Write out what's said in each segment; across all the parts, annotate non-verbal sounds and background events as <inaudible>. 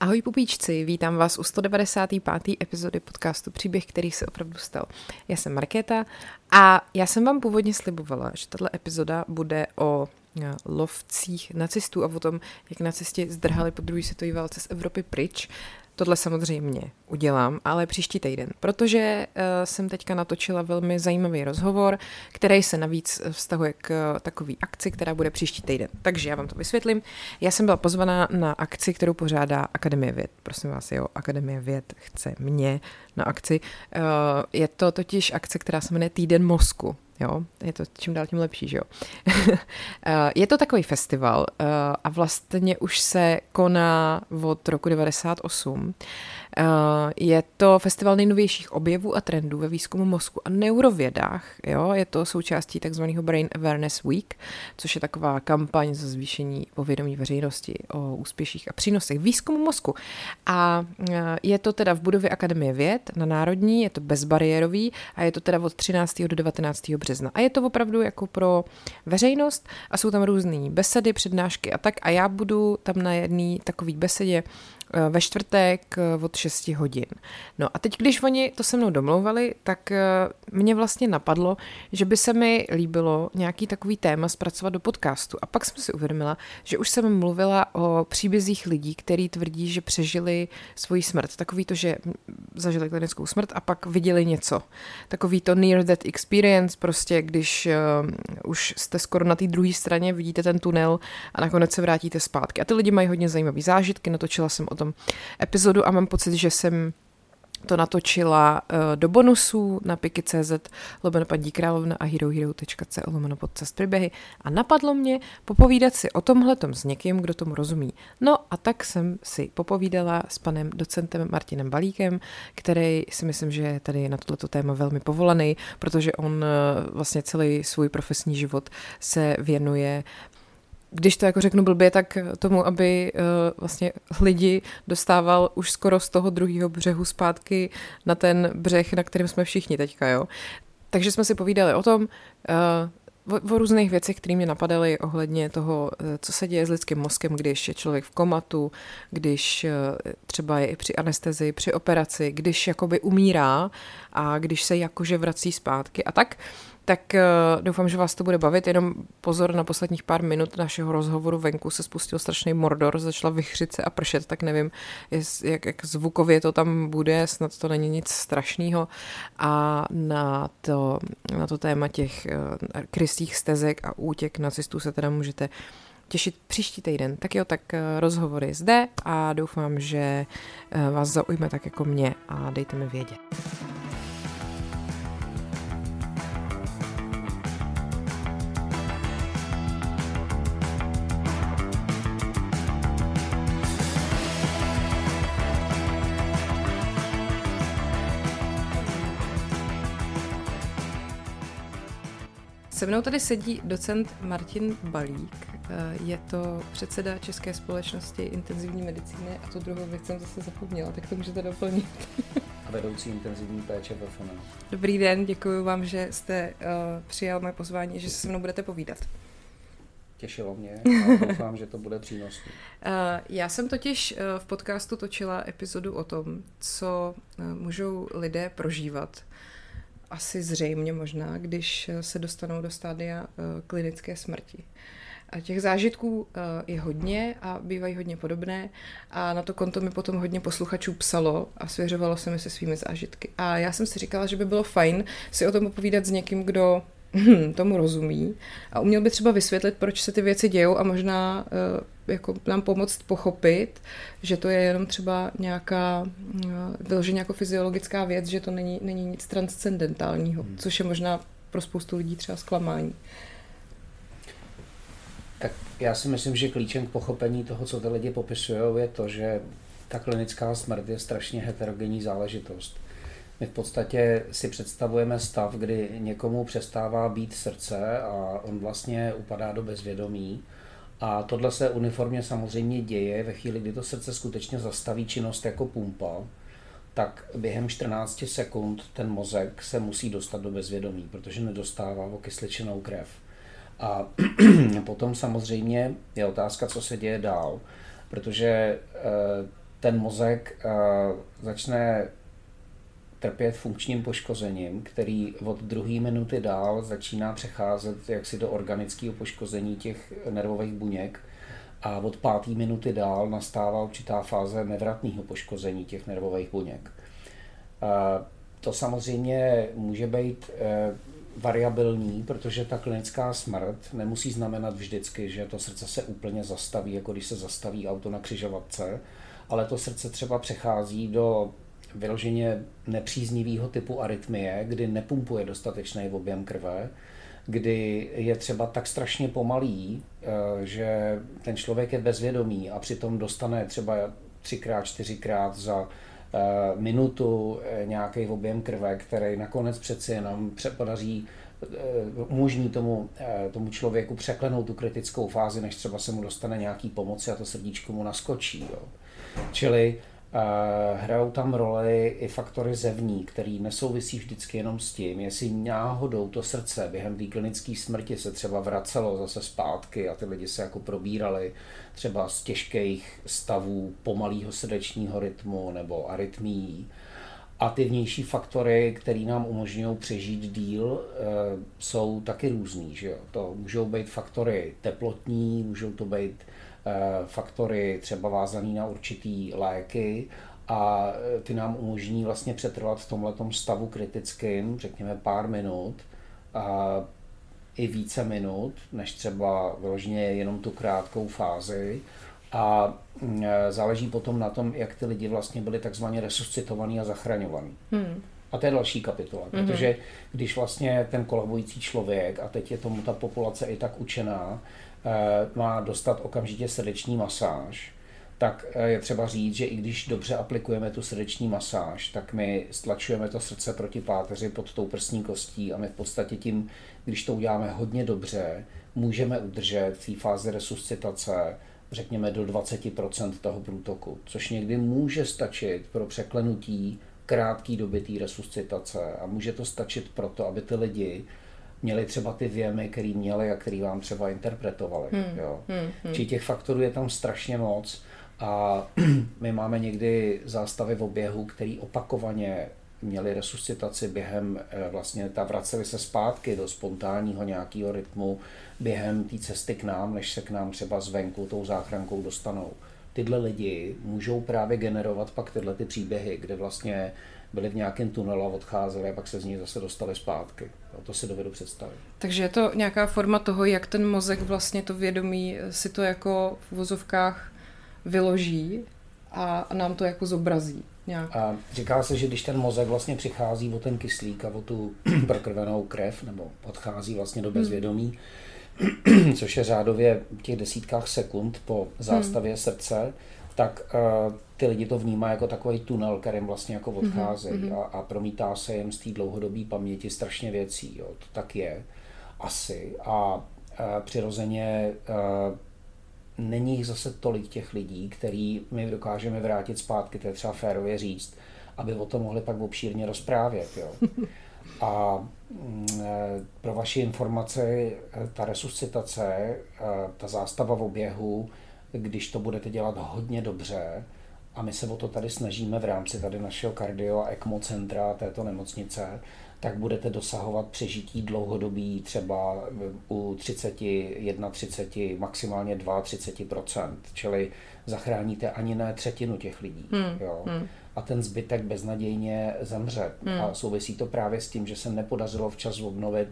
Ahoj pupíčci, vítám vás u 195. epizody podcastu Příběh, který se opravdu stal. Já jsem Markéta a já jsem vám původně slibovala, že tato epizoda bude o eh, lovcích nacistů a o tom, jak nacisti zdrhali po druhé světové válce z Evropy pryč. Tohle samozřejmě udělám, ale příští týden, protože uh, jsem teďka natočila velmi zajímavý rozhovor, který se navíc vztahuje k uh, takové akci, která bude příští týden. Takže já vám to vysvětlím. Já jsem byla pozvaná na akci, kterou pořádá Akademie věd. Prosím vás, jo, Akademie věd chce mě na akci. Uh, je to totiž akce, která se jmenuje Týden mozku. Jo, je to čím dál tím lepší, že jo. <laughs> Eh, je to takový festival eh, a vlastně už se koná od roku 98. Eh, je to festival nejnovějších objevů a trendů ve výzkumu mozku a neurovědách. Jo? Je to součástí takzvaného Brain Awareness Week, což je taková kampaň za zvýšení povědomí veřejnosti o úspěších a přínosech výzkumu mozku. A je to teda v budově Akademie věd na Národní, je to bezbariérový a je to teda od 13. do 19. března. A je to opravdu jako pro veřejnost a jsou tam různé besedy, přednášky a tak. A já budu tam na jedné takové besedě Eh, ve čtvrtek eh, od 6 hodin. No a teď, když oni to se mnou domlouvali, tak eh, mě vlastně napadlo, že by se mi líbilo nějaký takový téma zpracovat do podcastu. A pak jsem si uvědomila, že už jsem mluvila o příbězích lidí, kteří tvrdí, že přežili svoji smrt. Takový to, že zažili klinickou smrt a pak viděli něco. Takový to near death experience, prostě když už jste skoro na té druhé straně, vidíte ten tunel a nakonec se vrátíte zpátky. A ty lidi mají hodně zajímavé zážitky, natočila jsem o tom epizodu a mám pocit, že jsem to natočila uh, do bonusů na piky.cz lomeno paní královna a herohero.co lomeno podcast příběhy a napadlo mě popovídat si o tomhletom s někým, kdo tomu rozumí. No a tak jsem si popovídala s panem docentem Martinem Balíkem, který si myslím, že je tady na tohleto téma velmi povolaný, protože on uh, vlastně celý svůj profesní život se věnuje když to jako řeknu blbě, tak tomu, aby uh, vlastně lidi dostával už skoro z toho druhého břehu zpátky na ten břeh, na kterém jsme všichni teďka, jo. Takže jsme si povídali o tom, uh, o, o různých věcech, které mě napadaly ohledně toho, uh, co se děje s lidským mozkem, když je člověk v komatu, když uh, třeba je i při anestezi, při operaci, když jakoby umírá a když se jakože vrací zpátky a tak. Uh, tak uh, doufám, že vás to bude bavit. Jenom pozor, na posledních pár minut našeho rozhovoru venku se spustil strašný mordor, začala vychřit se a pršet, tak nevím, jest, jak, jak zvukově to tam bude, snad to není nic strašného. A na to, na to téma těch uh, krystých stezek a útěk nacistů se teda můžete těšit příští týden. Tak jo, tak uh, rozhovory zde a doufám, že vás zaujme tak jako mě a dejte mi vědět. Se mnou tady sedí docent Martin Balík. Eh, je to předseda České společnosti intenzivní medicíny a tu druhou věc jsem zase zapomněla, tak to můžete doplnit. A vedoucí intenzivní péče ve FNA. Dobrý den, děkuji vám, že jste uh, přijal moje pozvání, že se se mnou budete povídat. Těšilo mě a <laughs> doufám, že to bude přínosné. Uh, já jsem totiž uh, v podcastu točila epizodu o tom, co můžou lidé prožívat asi zřejmě možná, když se dostanou do stádia eh, klinické smrti. A těch zážitků eh, je hodně a bývají hodně podobné a na to konto mi potom hodně posluchačů psalo a svěřovalo se mi se svými zážitky. A já jsem si říkala, že by bylo fajn si o tom povídat s někým, kdo hm, <laughs> tomu rozumí a uměl by třeba vysvětlit, proč se ty věci dějou a možná uh, jako nám pomoct pochopit, že to je jenom třeba nějaká uh, vyloženě jako fyziologická věc, že to není, není nic transcendentálního, hmm. což je možná pro spoustu lidí třeba zklamání. Tak já si myslím, že klíčem k pochopení toho, co ty lidi popisují, je to, že ta klinická smrt je strašně heterogenní záležitost my v podstatě si představujeme stav, kdy někomu přestává být srdce a on vlastně upadá do bezvědomí. A tohle se uniformně samozřejmě děje ve chvíli, kdy to srdce skutečně zastaví činnost jako pumpa, tak během 14 sekund ten mozek se musí dostat do bezvědomí, protože nedostává okysličenou krev. A <clears throat> potom samozřejmě je otázka, co se děje dál, protože eh, ten mozek začne trpět funkčním poškozením, který od druhé minuty dál začíná přecházet jaksi do organického poškození těch nervových buněk a od páté minuty dál nastává určitá fáze nevratného poškození těch nervových buněk. To samozřejmě může být eh, variabilní, protože ta klinická smrt nemusí znamenat vždycky, že to srdce se úplně zastaví, jako když se zastaví auto na křižovatce, ale to srdce třeba přechází do vyloženě nepříznivého typu arytmie, kdy nepumpuje dostatečný objem krve, kdy je třeba tak strašně pomalý, eh, že ten člověk je bezvědomý a přitom dostane třeba třikrát, čtyřikrát za eh, minutu eh, nějaký objem krve, který nakonec přeci jenom podaří umožní tomu, tomu člověku překlenout tu kritickou fázi, než třeba se mu dostane nějaký pomoci a to srdíčko mu naskočí. Jo. Čili hrajou tam roli i faktory zevní, který nesouvisí vždycky jenom s tím, jestli náhodou to srdce během té klinické smrti se třeba vracelo zase zpátky a ty lidi se jako probírali třeba z těžkých stavů pomalého srdečního rytmu nebo arytmí. A ty vnější faktory, které nám umožňují přežít díl, e, jsou taky různý. Že jo? To můžou být faktory teplotní, můžou to být Eh, faktory třeba vázaný na určitý léky a eh, ty nám umožní vlastně přetrvat v tomhle stavu kritickým, řekněme pár minut, a i více minut, než třeba vyloženě jenom tu krátkou fázi. A mm, eh, záleží potom na tom, jak ty lidi vlastně byli takzvaně resuscitovaní a zachraňovaní. Hmm. A to je další kapitola, mm-hmm. protože když vlastně ten kolabující člověk, a teď je tomu ta populace i tak učená, Eh, má dostat okamžitě srdeční masáž, tak eh, je třeba říct, že i když dobře aplikujeme tu srdeční masáž, tak my stlačujeme to srdce proti páteři pod tou prsní kostí a my v podstatě tím, když to uděláme hodně dobře, můžeme udržet v té fázi resuscitace řekněme do 20% toho průtoku, což někdy může stačit pro překlenutí krátké doby té resuscitace a může to stačit proto, aby ty lidi měli třeba ty věmy, který měli a který vám třeba interpretovali. Hmm. Jo. Hmm. Hmm. Či těch faktorů je tam strašně moc a <clears throat> my máme někdy zástavy v oběhu, který opakovaně měli resuscitaci během, eh, vlastně ta vraceli se zpátky do spontánního nějakého rytmu během té cesty k nám, než se k nám třeba zvenku tou záchrankou dostanou. Tyhle lidi můžou právě generovat pak tyhle ty příběhy, kde vlastně byli v nějakém tunelu a odcházeli a pak se z ní zase dostali zpátky. No, to si dovedu představit. Takže je to nějaká forma toho, jak ten mozek vlastně to vědomí si to jako v vozovkách vyloží a nám to jako zobrazí. Nějak. A říká se, že když ten mozek vlastně přichází o ten kyslík a o tu <clears throat> prokrvenou krev, nebo odchází vlastně do hmm. bezvědomí, hmm. <clears throat> což je řádově v těch desítkách sekund po zástavě hmm. srdce, tak uh, ty lidi to vnímají jako takový tunel, kterým vlastně jako mhm, odcházejí mm-hmm. a, a promítá se jim z té dlouhodobé paměti strašně věcí. Jo. To tak je. Asi. A uh, přirozeně uh, není jich zase tolik těch lidí, který my dokážeme vrátit zpátky, to je třeba férově říct, aby o tom mohli pak obšírně rozprávět. Jo. <laughs> A mm, pro vaši informaci, ta resuscitace, ta zástava v oběhu, když to budete dělat hodně dobře, a my se o to tady snažíme v rámci tady našeho kardio a ECMO centra této nemocnice, tak budete dosahovat přežití dlouhodobí třeba u 30, 31, maximálně 32% čili zachráníte ani ne třetinu těch lidí. Hmm. Jo. Hmm. A ten zbytek beznadějně zemře. Hmm. A souvisí to právě s tím, že se nepodařilo včas obnovit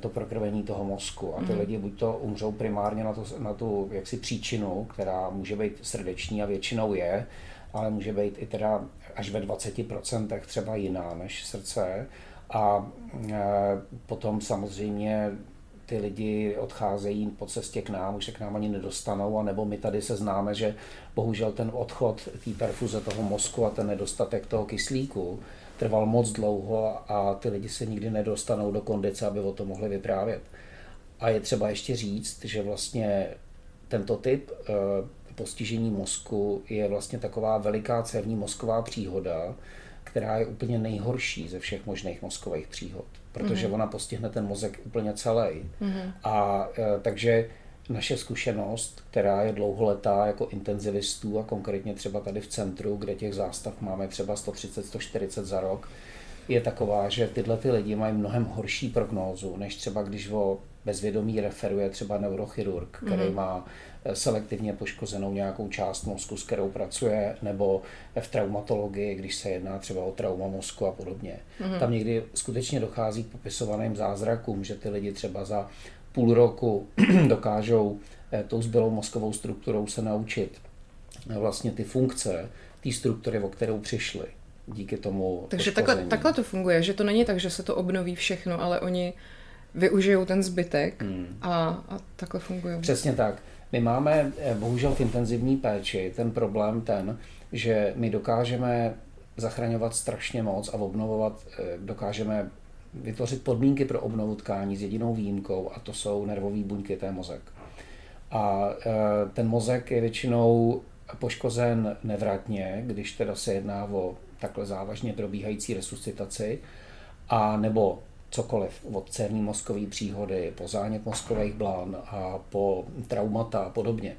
to prokrvení toho mozku. A ty mm. lidi buď to umřou primárně na, to, na tu jaksi příčinu, která může být srdeční a většinou je, ale může být i teda až ve 20% třeba jiná než srdce. A e, potom samozřejmě ty lidi odcházejí po cestě k nám, už se k nám ani nedostanou, anebo my tady se známe, že bohužel ten odchod té perfuze toho mozku a ten nedostatek toho kyslíku trval moc dlouho a ty lidi se nikdy nedostanou do kondice, aby o tom mohli vyprávět. A je třeba ještě říct, že vlastně tento typ eh, postižení mozku je vlastně taková veliká cévní mozková příhoda, která je úplně nejhorší ze všech možných mozkových příhod, protože mm-hmm. ona postihne ten mozek úplně celý. Mm-hmm. A eh, takže naše zkušenost, která je dlouholetá jako intenzivistů a konkrétně třeba tady v centru, kde těch zástav máme třeba 130-140 za rok, je taková, že tyhle ty lidi mají mnohem horší prognózu, než třeba když o bezvědomí referuje třeba neurochirurg, který mm. má eh, selektivně poškozenou nějakou část mozku, s kterou pracuje, nebo v traumatologii, když se jedná třeba o trauma mozku a podobně. Mm. Tam někdy skutečně dochází k popisovaným zázrakům, že ty lidi třeba za půl roku <clears throat> dokážou eh, tou zbylou mozkovou strukturou se naučit eh, vlastně ty funkce té struktury, o kterou přišli díky tomu Takže takhle, takhle to funguje, že to není tak, že se to obnoví všechno, ale oni využijou ten zbytek hmm. a, a takhle fungují. Přesně tak. My máme eh, bohužel v intenzivní péči ten problém ten, že my dokážeme zachraňovat strašně moc a obnovovat, dokážeme vytvořit podmínky pro obnovu tkání s jedinou výjimkou a to jsou nervové buňky, to je mozek. A e, ten mozek je většinou poškozen nevratně, když teda se jedná o takhle závažně probíhající resuscitaci, a nebo cokoliv, od cévní mozkové příhody, po zánět mozkových blán a po traumata a podobně.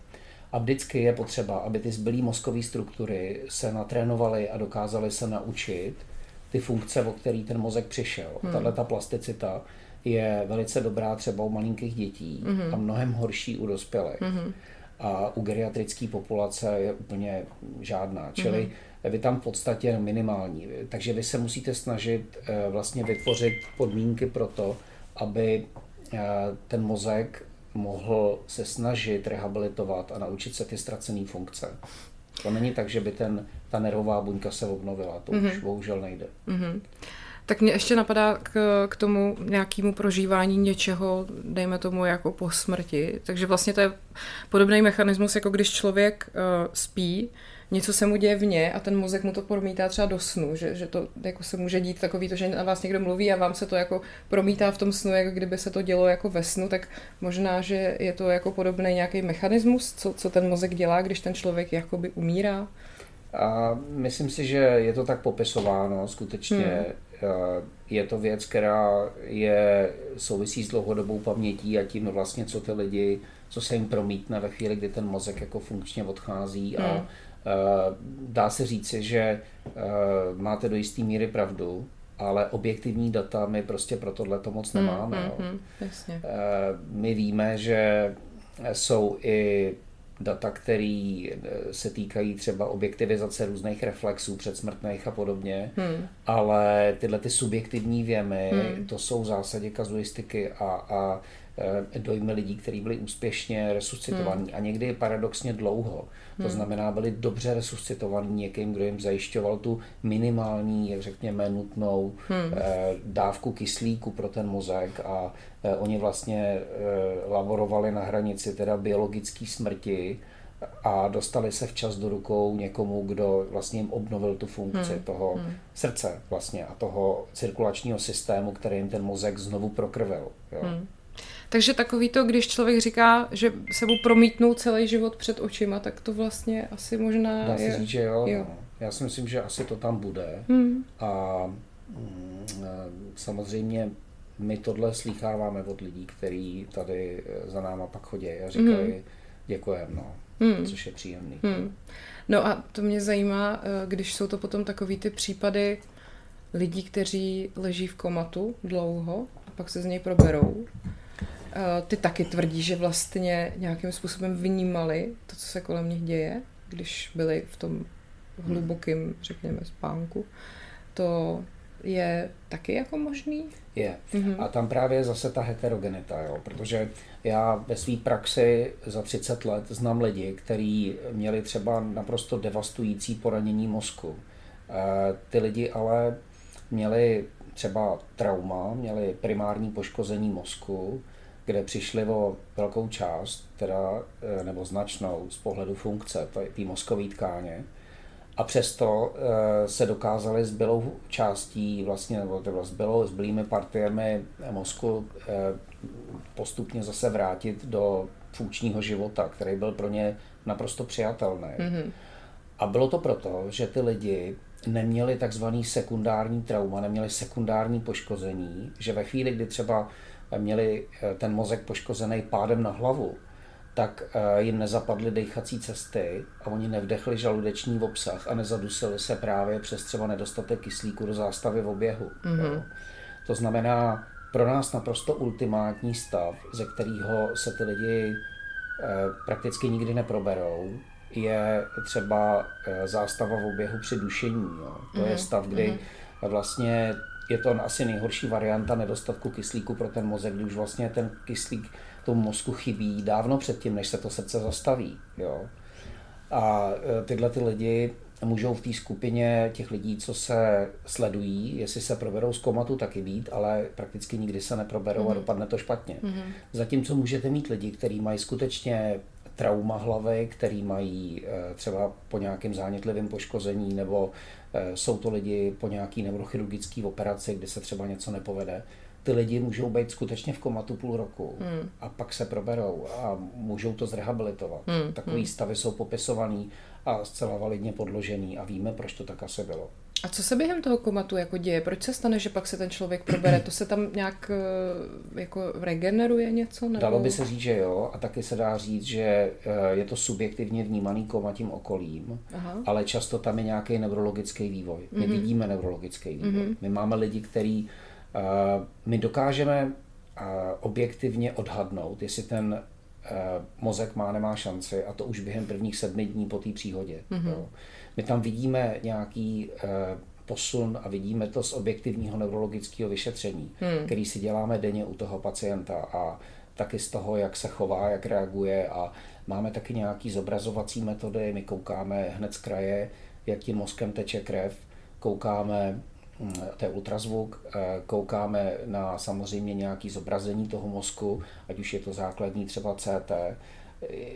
A vždycky je potřeba, aby ty zbylé mozkové struktury se natrénovaly a dokázaly se naučit ty funkce, o který ten mozek přišel. Hmm. Tahle ta plasticita je velice dobrá třeba u malinkých dětí hmm. a mnohem horší u dospělých. Hmm. A u geriatrické populace je úplně žádná. Čili hmm. vy tam v podstatě minimální. Takže vy se musíte snažit eh, vlastně vytvořit podmínky pro to, aby eh, ten mozek mohl se snažit rehabilitovat a naučit se ty ztracené funkce. To není tak, že by ten, ta nervová buňka se obnovila. To mm-hmm. už mhm. bohužel nejde. Mm-hmm. Tak mě ještě napadá k, k tomu nějakému prožívání něčeho, dejme tomu jako po smrti. Takže vlastně to je podobný mechanismus, jako když člověk uh, spí, něco se mu děje vně a ten mozek mu to promítá třeba do snu, že, že to jako se může dít takový to, že na vás někdo mluví a vám se to jako promítá v tom snu, jako kdyby se to dělo jako ve snu, tak možná, že je to jako podobný nějaký mechanismus, co, co ten mozek dělá, když ten člověk jakoby umírá. A myslím si, že je to tak popisováno, skutečně hmm. je to věc, která je souvisí s dlouhodobou pamětí a tím vlastně, co ty lidi, co se jim promítne ve chvíli, kdy ten mozek jako funkčně odchází hmm. a Eh, dá se říci, že eh, máte do jisté míry pravdu, ale objektivní data my prostě pro tohle to moc hmm, nemáme. Mm, mm, mm, jasně. Eh, my víme, že jsou i data, které se týkají třeba objektivizace různých reflexů předsmrtných a podobně, hmm. ale tyhle ty subjektivní věmy, hmm. to jsou v zásadě kazuistiky a, a Eh, dojmy lidí, kteří byli úspěšně resuscitovaní hmm. a někdy paradoxně dlouho. To hmm. znamená, byli dobře resuscitovaní někým, kdo jim zajišťoval tu minimální, jak řekněme, nutnou hmm. Eh, dávku kyslíku pro ten mozek a eh, oni vlastně laborovali na hranici teda biologické smrti a dostali se včas do rukou někomu, kdo vlastně jim obnovil tu funkci hmm. toho hmm. srdce vlastně a toho cirkulačního systému, který jim ten mozek znovu prokrvil. Jo. Hmm. Takže takový to, když člověk říká, že se mu promítnou celý život před očima, tak to vlastně asi možná Dá je... se říct, že jo. jo. No. Já si myslím, že asi to tam bude. Hmm. A mm, samozřejmě my tohle slýcháváme od lidí, kteří tady eh, za náma pak chodí a říkají, hmm. děkujeme, no. Hmm. což je příjemný. Hmm. No a to mě zajímá, eh, když jsou to potom takový ty případy lidí, kteří leží v komatu dlouho a pak se z něj proberou, ty taky tvrdí, že vlastně nějakým způsobem vnímali to, co se kolem nich děje, když byli v tom hlubokém, řekněme, spánku. To je taky jako možný? Je. Mm-hmm. A tam právě je zase ta heterogenita, jo? protože já ve své praxi za 30 let znám lidi, kteří měli třeba naprosto devastující poranění mozku. E, ty lidi ale měli třeba trauma, měli primární poškození mozku, kde přišli o velkou část, teda, eh, nebo značnou z pohledu funkce té mozkové tkáně, a přesto e, se dokázali zbylou částí, vlastně, nebo teda zbylou, zbylými partiemi mozku e, postupně zase vrátit do funkčního života, který byl pro ně naprosto přijatelný. Mm-hmm. A bylo to proto, že ty lidi neměli takzvaný sekundární trauma, neměli sekundární poškození, že ve chvíli, kdy třeba měli eh, ten mozek poškozený pádem na hlavu, tak eh, jim nezapadly dechací cesty a oni nevdechli žaludeční obsah a nezadusili se právě přes třeba nedostatek kyslíku do zástavy v oběhu. Mm-hmm. To znamená pro nás naprosto ultimátní stav, ze kterého se ty lidi eh, prakticky nikdy neproberou, je třeba zástava v oběhu při dušení. Jo. To mm-hmm. je mhm. stav, kdy mm-hmm. vlastně je to asi nejhorší varianta nedostatku kyslíku pro ten mozek, kdy už vlastně ten kyslík tomu mozku chybí dávno předtím, než se to srdce zastaví. Jo. A e, tyhle ty lidi můžou v té skupině těch lidí, co se sledují, jestli se proberou z komatu, taky být, ale prakticky nikdy se neproberou mm-hmm. a mhm. dopadne to špatně. Mm-hmm. Zatímco můžete mít lidi, kteří mají skutečně trauma hlavy, který mají e, třeba po nějakém zánětlivém poškození, nebo jsou to lidi po nějaký neurochirurgické operaci, kdy se třeba něco nepovede, ty lidi můžou být skutečně v komatu půl roku hmm. a pak se proberou a můžou to zrehabilitovat. Hmm. Takový hmm. stavy jsou popisovaný a zcela validně podložený a víme, proč to tak asi bylo. A co se během toho komatu jako děje? Proč se stane, že pak se ten člověk probere? To se tam nějak eh, jako regeneruje něco? Nebo... Dalo by se říct, že jo. A taky se dá říct, že eh, je to subjektivně vnímaný koma tím okolím, Aha. ale často tam je nějaký neurologický vývoj. My mm-hmm. vidíme neurologický vývoj. Mm-hmm. My máme lidi, kteří my dokážeme objektivně odhadnout, jestli ten mozek má, nemá šanci a to už během prvních sedmi dní po té příhodě. Mm-hmm. Jo. My tam vidíme nějaký posun a vidíme to z objektivního neurologického vyšetření, mm. který si děláme denně u toho pacienta a taky z toho, jak se chová, jak reaguje a máme taky nějaký zobrazovací metody, my koukáme hned z kraje, jak tím mozkem teče krev, koukáme to je ultrazvuk, eh, koukáme na samozřejmě nějaké zobrazení toho mozku, ať už je to základní třeba CT,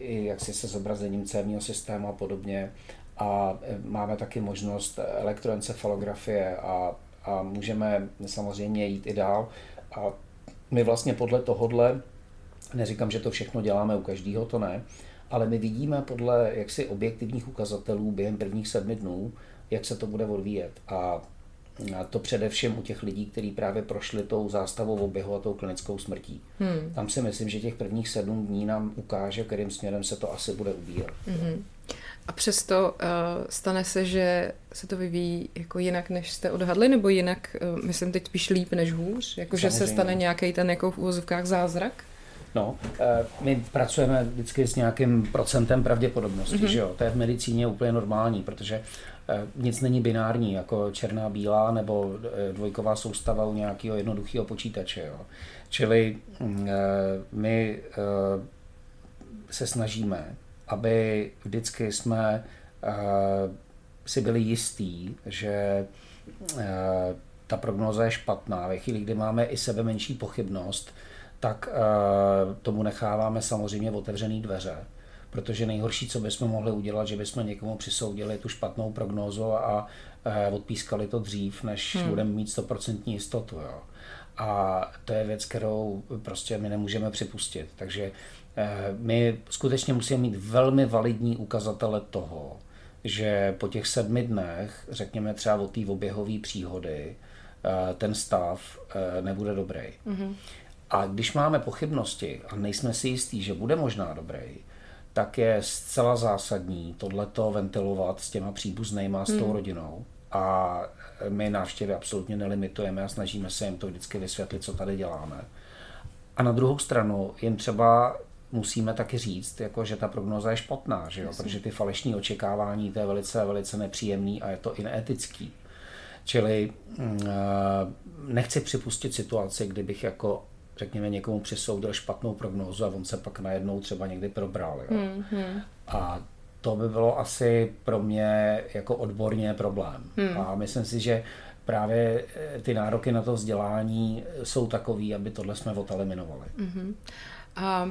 jak si se zobrazením cévního systému a podobně. A eh, máme taky možnost elektroencefalografie a, a můžeme samozřejmě jít i dál. A my vlastně podle tohodle, neříkám, že to všechno děláme u každého, to ne, ale my vidíme podle jaksi objektivních ukazatelů během prvních sedmi dnů, jak se to bude odvíjet. A a to především u těch lidí, kteří právě prošli tou zástavou oběhu a tou klinickou smrtí. Hmm. Tam si myslím, že těch prvních sedm dní nám ukáže, kterým směrem se to asi bude ubírat. Hmm. A přesto uh, stane se, že se to vyvíjí jako jinak, než jste odhadli, nebo jinak, uh, myslím teď spíš líp než hůř? Jako, že se stane nějaký ten jako v úvozovkách zázrak? No, my pracujeme vždycky s nějakým procentem pravděpodobnosti, mm-hmm. že jo? To je v medicíně úplně normální, protože nic není binární, jako černá, bílá nebo dvojková soustava u nějakého jednoduchého počítače. Jo? Čili mm, my se snažíme, aby vždycky jsme si byli jistí, že ta prognóza je špatná. Ve chvíli, kdy máme i sebe menší pochybnost, tak tomu necháváme samozřejmě otevřený dveře protože nejhorší, co bychom mohli udělat, že bychom někomu přisoudili tu špatnou prognózu a eh, odpískali to dřív, než hmm. budeme mít 100% jistotu. Jo. A to je věc, kterou prostě my nemůžeme připustit. Takže eh, my skutečně musíme mít velmi validní ukazatele toho, že po těch sedmi dnech, řekněme třeba od té oběhové příhody, eh, ten stav nebude dobrý. Mm-hmm. A když máme pochybnosti a nejsme si jistí, že bude možná dobrý, tak je zcela zásadní tohleto ventilovat s těma příbuznýma, s tou hmm. rodinou. A my návštěvy absolutně nelimitujeme a snažíme se jim to vždycky vysvětlit, co tady děláme. A na druhou stranu jim třeba musíme taky říct, jako, že ta prognoza je špatná, že jo? protože ty falešní očekávání to je velice, velice nepříjemný a je to i neetický. Čili mm, eh, nechci připustit situaci, kdybych jako řekněme, někomu přisoudil špatnou prognózu a on se pak najednou třeba někdy probral. Jo. Mm-hmm. A to by bylo asi pro mě jako odborně problém. Mm. A myslím si, že právě eh, ty nároky na to vzdělání jsou takový, aby tohle jsme odeliminovali. Mm-hmm. A, a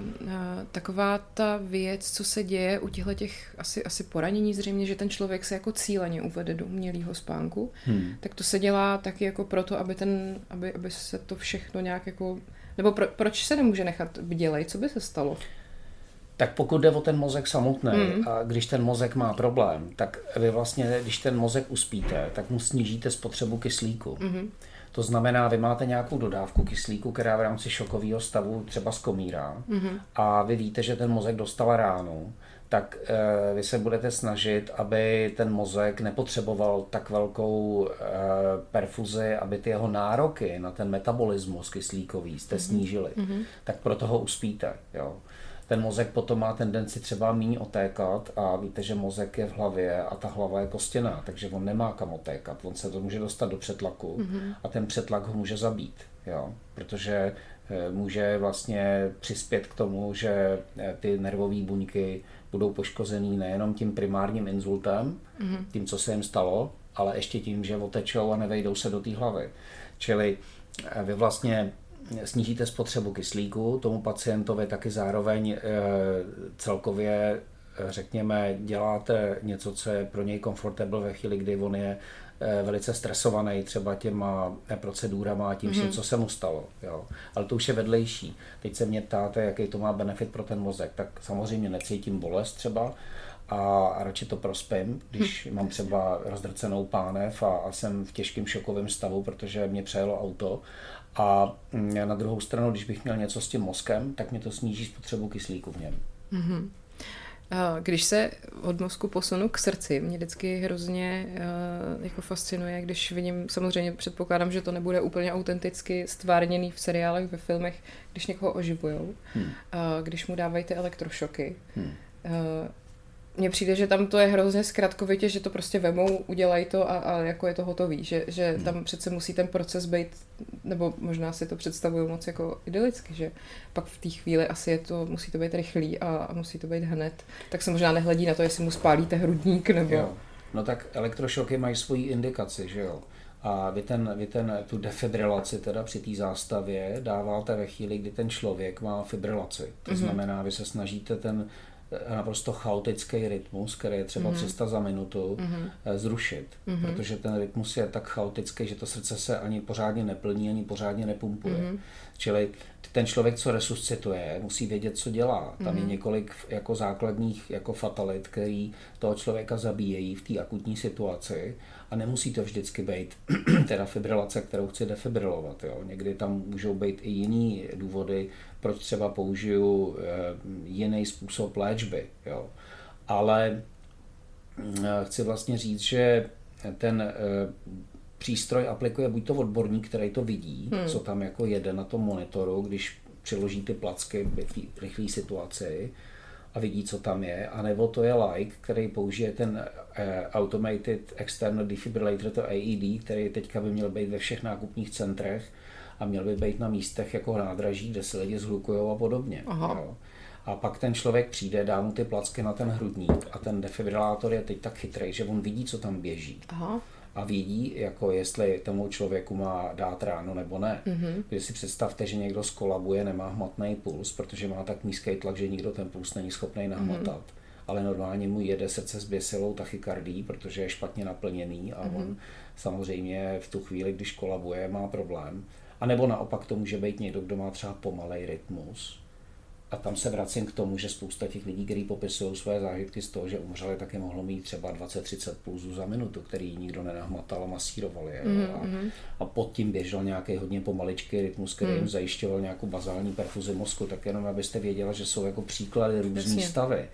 taková ta věc, co se děje u těchto těch asi, asi poranění zřejmě, že ten člověk se jako cíleně uvede do umělého spánku, hmm. tak to se dělá taky jako proto, aby, ten, aby, aby se to všechno nějak jako nebo pro, proč se nemůže nechat bdělej? Co by se stalo? Tak pokud jde o ten mozek samotný mm. a když ten mozek má problém, tak vy vlastně, když ten mozek uspíte, tak mu snížíte spotřebu kyslíku. Mm. To znamená, vy máte nějakou dodávku kyslíku, která v rámci šokového stavu třeba zkomírá mm-hmm. a vy víte, že ten mozek dostal ránu, tak e, vy se budete snažit, aby ten mozek nepotřeboval tak velkou e, perfuzi, aby ty jeho nároky na ten metabolismus kyslíkový jste mm-hmm. snížili. Mm-hmm. Tak proto ho uspíte. Jo ten mozek potom má tendenci třeba méně otékat a víte, že mozek je v hlavě a ta hlava je kostěná, takže on nemá kam otékat. On se to může dostat do přetlaku mm-hmm. a ten přetlak ho může zabít, jo? protože eh, může vlastně přispět k tomu, že eh, ty nervové buňky budou poškozený nejenom tím primárním insultem, mm-hmm. tím, co se jim stalo, ale ještě tím, že otečou a nevejdou se do té hlavy. Čili eh, vy vlastně snížíte spotřebu kyslíku, tomu pacientovi taky zároveň eh, celkově eh, řekněme, děláte něco, co je pro něj komfortable ve chvíli, kdy on je eh, velice stresovaný třeba těma procedurama a tím vším, mm-hmm. co se mu stalo. Jo. Ale to už je vedlejší. Teď se mě ptáte, jaký to má benefit pro ten mozek. Tak samozřejmě necítím bolest třeba, a radši to prospím, když hm. mám třeba rozdrcenou pánev a, a jsem v těžkém šokovém stavu, protože mě přejelo auto a mm, na druhou stranu, když bych měl něco s tím mozkem, tak mě to sníží spotřebu kyslíku v něm. Mm-hmm. Když se od mozku posunu k srdci, mě vždycky hrozně uh, jako fascinuje, když vidím, samozřejmě předpokládám, že to nebude úplně autenticky stvárněný v seriálech, ve filmech, když někoho oživujou, hmm. uh, když mu dávají ty elektrošoky. Hmm. Uh, mně přijde, že tam to je hrozně zkratkovitě, že to prostě vemou, udělají to a, a jako je to hotový, že, že hmm. tam přece musí ten proces být, nebo možná si to představuju moc jako idylicky, že pak v té chvíli asi je to, musí to být rychlý a, a musí to být hned, tak se možná nehledí na to, jestli mu spálíte hrudník nebo... Jo. No tak elektrošoky mají svoji indikaci, že jo. A vy, ten, vy ten, tu defibrilaci teda při té zástavě dáváte ve chvíli, kdy ten člověk má fibrilaci. To mm-hmm. znamená, vy se snažíte ten naprosto chaotický rytmus, který je třeba mm-hmm. 300 za minutu, mm-hmm. zrušit. Mm-hmm. Protože ten rytmus je tak chaotický, že to srdce se ani pořádně neplní, ani pořádně nepumpuje. Mm-hmm. Čili ten člověk, co resuscituje, musí vědět, co dělá. Tam mm-hmm. je mhm. několik jako základních jako fatalit, který toho člověka zabíjejí v té akutní situaci a nemusí to vždycky být <clears throat> teda fibrilace, kterou chci defibrilovat. Jo. Někdy tam můžou být i jiný důvody, proč třeba použiju eh, jiný způsob léčby. Jo. Ale mm, chci vlastně říct, že ten eh, přístroj aplikuje buď to odborník, který to vidí, hmm. co tam jako jede na tom monitoru, když přiloží ty placky v rychlé situaci a vidí, co tam je, anebo to je like, který použije ten Automated External Defibrillator, to AED, který teďka by měl být ve všech nákupních centrech a měl by být na místech jako nádraží, kde se lidi zhlukují a podobně. Jo. A pak ten člověk přijde, dá mu ty placky na ten hrudník a ten defibrilátor je teď tak chytrý, že on vidí, co tam běží. Aha a vidí, jako jestli tomu člověku má dát ráno nebo ne. Mm-hmm. Když si představte, že někdo skolabuje, nemá hmatný puls, protože má tak nízký tlak, že nikdo ten puls není schopný nahmatat. Mm-hmm. Ale normálně mu jede srdce s běsilou tachykardí, protože je špatně naplněný a mm-hmm. on samozřejmě v tu chvíli, když kolabuje, má problém. A nebo naopak to může být někdo, kdo má třeba pomalej rytmus, a tam se vracím k tomu, že spousta těch lidí, kteří popisují své zážitky z toho, že umřeli, taky mohlo mít třeba 20-30 pulzů za minutu, který nikdo nenahmatal a masíroval je. Mm-hmm. A, mhm. a pod tím běžel nějaký hodně pomaličký rytmus, který mm. jim zajišťoval nějakou bazální perfuzi mozku. Tak jenom abyste věděla, že jsou jako příklady různých stavy.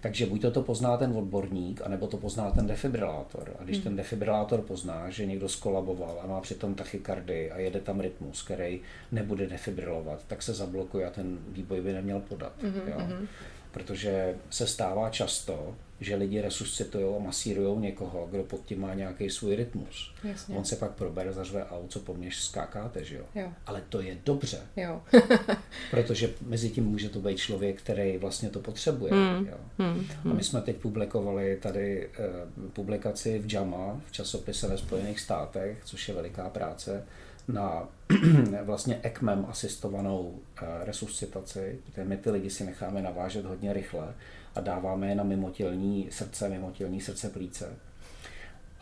Takže buď to, to pozná ten odborník, anebo to pozná ten defibrilátor. A když hmm. ten defibrilátor pozná, že někdo skolaboval a má přitom tachykardy a jede tam rytmus, který nebude defibrilovat, tak se zablokuje a ten výboj by neměl podat. Hmm. Jo? Hmm. Protože se stává často, že lidi resuscitují a masírují někoho, kdo pod tím má nějaký svůj rytmus. Jasně. On se pak probere, zařve a co po mně skákáte, že jo? jo. Ale to je dobře. Jo. <laughs> protože mezi tím může to být člověk, který vlastně to potřebuje. Hmm. Jo? Hmm. A my jsme teď publikovali tady eh, publikaci v JAMA, v časopise ve Spojených státech, což je veliká práce, na <clears throat> vlastně ECMEM asistovanou eh, resuscitaci, protože my ty lidi si necháme navážet hodně rychle a dáváme je na mimotělní srdce, mimotělní srdce plíce.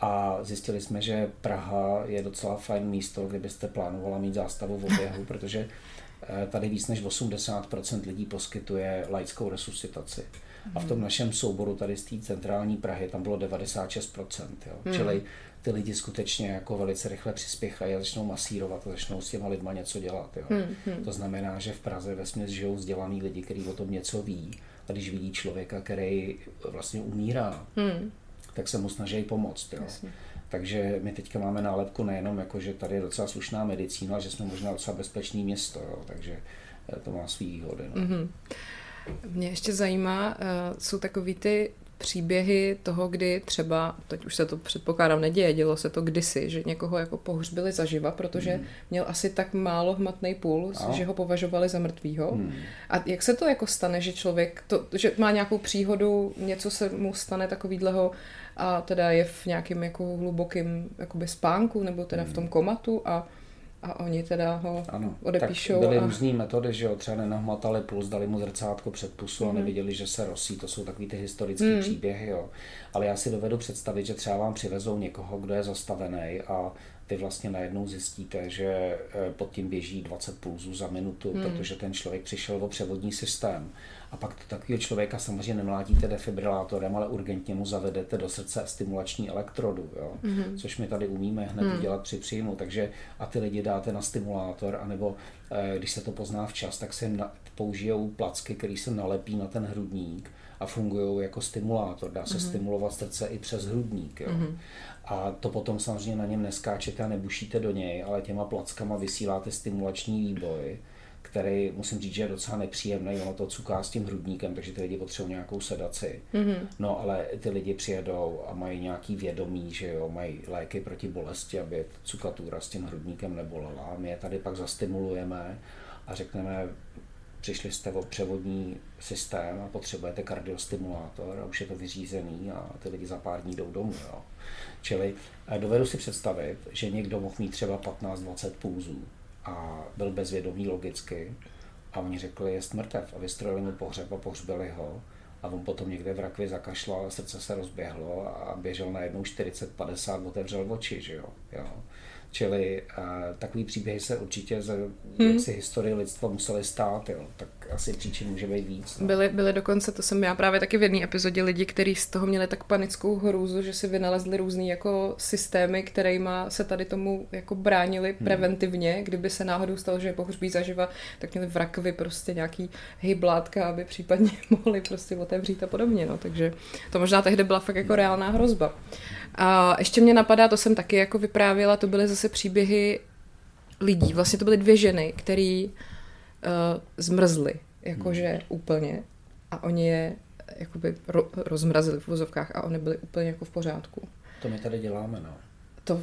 A zjistili jsme, že Praha je docela fajn místo, kde byste plánovala mít zástavu v oběhu, <laughs> protože eh, tady víc než 80% lidí poskytuje laickou resuscitaci. A v tom našem souboru tady z té centrální Prahy tam bylo 96%. Jo. Hmm. Čili ty lidi skutečně jako velice rychle přispěchají a začnou masírovat a začnou s těma lidma něco dělat. Jo. Hmm, hmm. To znamená, že v Praze ve směs žijou vzdělaný lidi, kteří o tom něco ví. A když vidí člověka, který vlastně umírá, hmm. tak se mu snaží pomoct. Jo. Takže my teďka máme nálepku nejenom jako, že tady je docela slušná medicína, ale že jsme možná docela bezpečné město. Jo. Takže eh, to má svý výhody. No. Mm-hmm. Mě ještě zajímá, uh, jsou takový ty příběhy toho, kdy třeba, teď už se to předpokládám neděje, dělo se to kdysi, že někoho jako pohřbili zaživa, protože mm. měl asi tak málo hmatný puls, a? že ho považovali za mrtvýho. Mm. A jak se to jako stane, že člověk, to, že má nějakou příhodu, něco se mu stane takovýhleho a teda je v nějakém jako hlubokém jakoby spánku nebo teda v tom hmm. komatu a a oni teda ho ano, odepíšou. Tak byly a... různé metody, že jo, třeba nenahmatali puls, dali mu zrcátko před pusu mm-hmm. a mhm. neviděli, že se rosí. To jsou takový ty historické mm. příběhy, jo. Ale já si dovedu představit, že třeba vám přivezou někoho, kdo je zastavený a vy vlastně najednou zjistíte, že eh, pod tím běží 20 pulzů za minutu, mm. protože ten člověk přišel o převodní systém. A pak to takového člověka samozřejmě nemlátíte defibrilátorem, ale urgentně mu zavedete do srdce stimulační elektrodu, jo? Mm-hmm. což my tady umíme hned mm. dělat při příjmu. Takže a ty lidi dáte na stimulátor, anebo eh, když se to pozná včas, tak se na, použijou placky, které se nalepí na ten hrudník a fungují jako stimulátor. Dá se mm-hmm. stimulovat srdce i přes hrudník. Jo? Mm-hmm. A to potom samozřejmě na něm neskáčete a nebušíte do něj, ale těma plackama vysíláte stimulační výboj který musím říct, že je docela nepříjemný, ono to cuká s tím hrudníkem, takže ty lidi potřebují nějakou sedaci. Mm-hmm. No ale ty lidi přijedou a mají nějaký vědomí, že jo, mají léky proti bolesti, aby cukatura s tím hrudníkem nebolela. A my je tady pak zastimulujeme a řekneme, přišli jste o převodní systém a potřebujete kardiostimulátor a už je to vyřízený a ty lidi za pár dní jdou domů. Jo. Čili eh, dovedu si představit, že někdo mohl mít třeba 15-20 pulzů a byl bezvědomý logicky a oni řekli, je mrtev a vystrojili mu pohřeb a pohřbili ho a on potom někde v rakvi zakašlal, srdce se rozběhlo a běžel na jednou 40-50, otevřel oči, že jo. jo. Čili uh, takový příběhy se určitě za hmm. si historii lidstva museli stát, jo. tak asi příčin může být víc. No. Byly, byly dokonce, to jsem já právě taky v jedné epizodě lidi, kteří z toho měli tak panickou hrůzu, že si vynalezli různý jako systémy, kterými se tady tomu jako bránili hmm. preventivně, kdyby se náhodou stalo, že je pohřbí zaživa, tak měli v rakvi prostě nějaký hyblátka, aby případně <laughs> mohli prostě otevřít a podobně, no. takže to možná tehdy byla fakt jako reálná hrozba. A ještě mě napadá, to jsem taky jako vyprávěla, to byly zase příběhy lidí. Vlastně to byly dvě ženy, které uh, zmrzly, jakože hmm. úplně. A oni je jakoby ro- rozmrazili v vozovkách a oni byli úplně jako v pořádku. To my tady děláme, no to,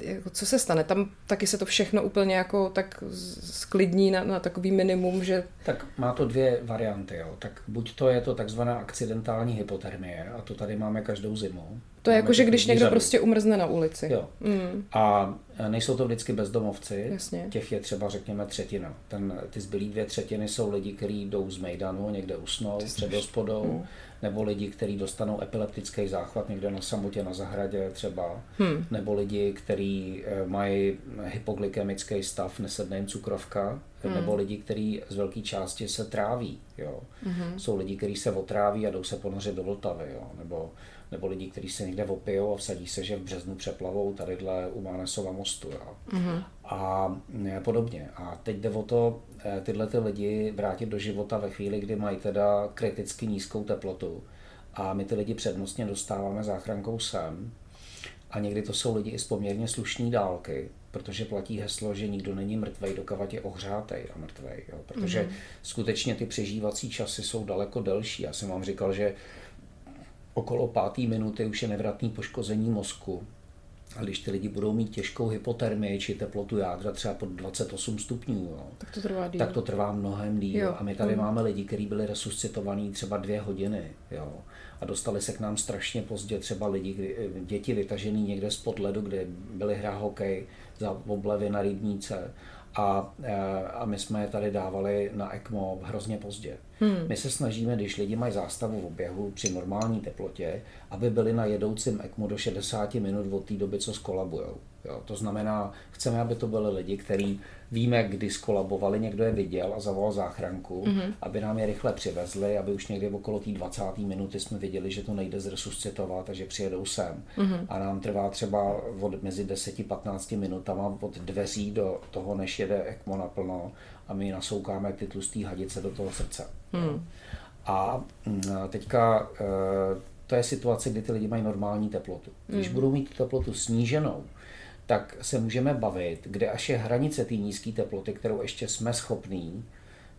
jako co se stane? Tam taky se to všechno úplně jako tak sklidní na, na takový minimum, že... Tak má to dvě varianty, jo. Tak buď to je to takzvaná akcidentální hypotermie, a to tady máme každou zimu. To je jako, že když někdo řadu. prostě umrzne na ulici. Jo. Mm. A nejsou to vždycky bezdomovci, Jasně. těch je třeba řekněme třetina. Ten, ty zbylí dvě třetiny jsou lidi, kteří jdou z Mejdanu, někde usnou, před hospodou, mm nebo lidi, kteří dostanou epileptický záchvat někde na samotě na zahradě třeba, hmm. nebo lidi, kteří eh, mají hypoglykemický stav, nesedne jim cukrovka, hmm. nebo lidi, kteří z velké části se tráví. Jo. Hmm. Jsou lidi, kteří se otráví a jdou se ponořit do Vltavy, jo. nebo nebo lidi, kteří se někde opijou a vsadí se, že v březnu přeplavou tadyhle u Mánesova mostu. Jo. Mm-hmm. A podobně. A teď jde o to eh, tyhle ty lidi vrátit do života ve chvíli, kdy mají teda kriticky nízkou teplotu. A my ty lidi přednostně dostáváme záchrankou sem. A někdy to jsou lidi i z poměrně slušné dálky, protože platí heslo, že nikdo není mrtvej, dokavat je ohřátej a mrtvej. Jo. Protože mm-hmm. skutečně ty přežívací časy jsou daleko delší. Já jsem vám říkal, že okolo páté minuty už je nevratný poškození mozku. A když ty lidi budou mít těžkou hypotermii či teplotu jádra třeba pod 28 stupňů, jo, tak, to trvá díl. tak to trvá mnohem díl. Jo. A my tady mm. máme lidi, kteří byli resuscitovaní třeba dvě hodiny. Jo, a dostali se k nám strašně pozdě třeba lidi, děti vytažený někde spod ledu, kde byli hra hokej za oblevy na rybníce a, e, a my jsme je tady dávali na ECMO hrozně pozdě. Hmm. My se snažíme, když lidi mají zástavu v oběhu při normální teplotě, aby byli na jedoucím ECMO do 60 minut od té doby, co skolabujou. Jo, to znamená, chceme, aby to byly lidi, kteří víme, kdy skolabovali, někdo je viděl a zavolal záchranku, mm-hmm. aby nám je rychle přivezli, aby už někdy okolo té 20. minuty jsme viděli, že to nejde zresuscitovat a že přijedou sem. Mm-hmm. A nám trvá třeba od mezi 10-15 minutama od dveří do toho, než jede ECMO naplno a my nasoukáme ty tlusté hadice do toho srdce. Mm. A teďka e, to je situace, kdy ty lidi mají normální teplotu. Když mm. budou mít tu teplotu sníženou, tak se můžeme bavit, kde až je hranice té nízké teploty, kterou ještě jsme schopní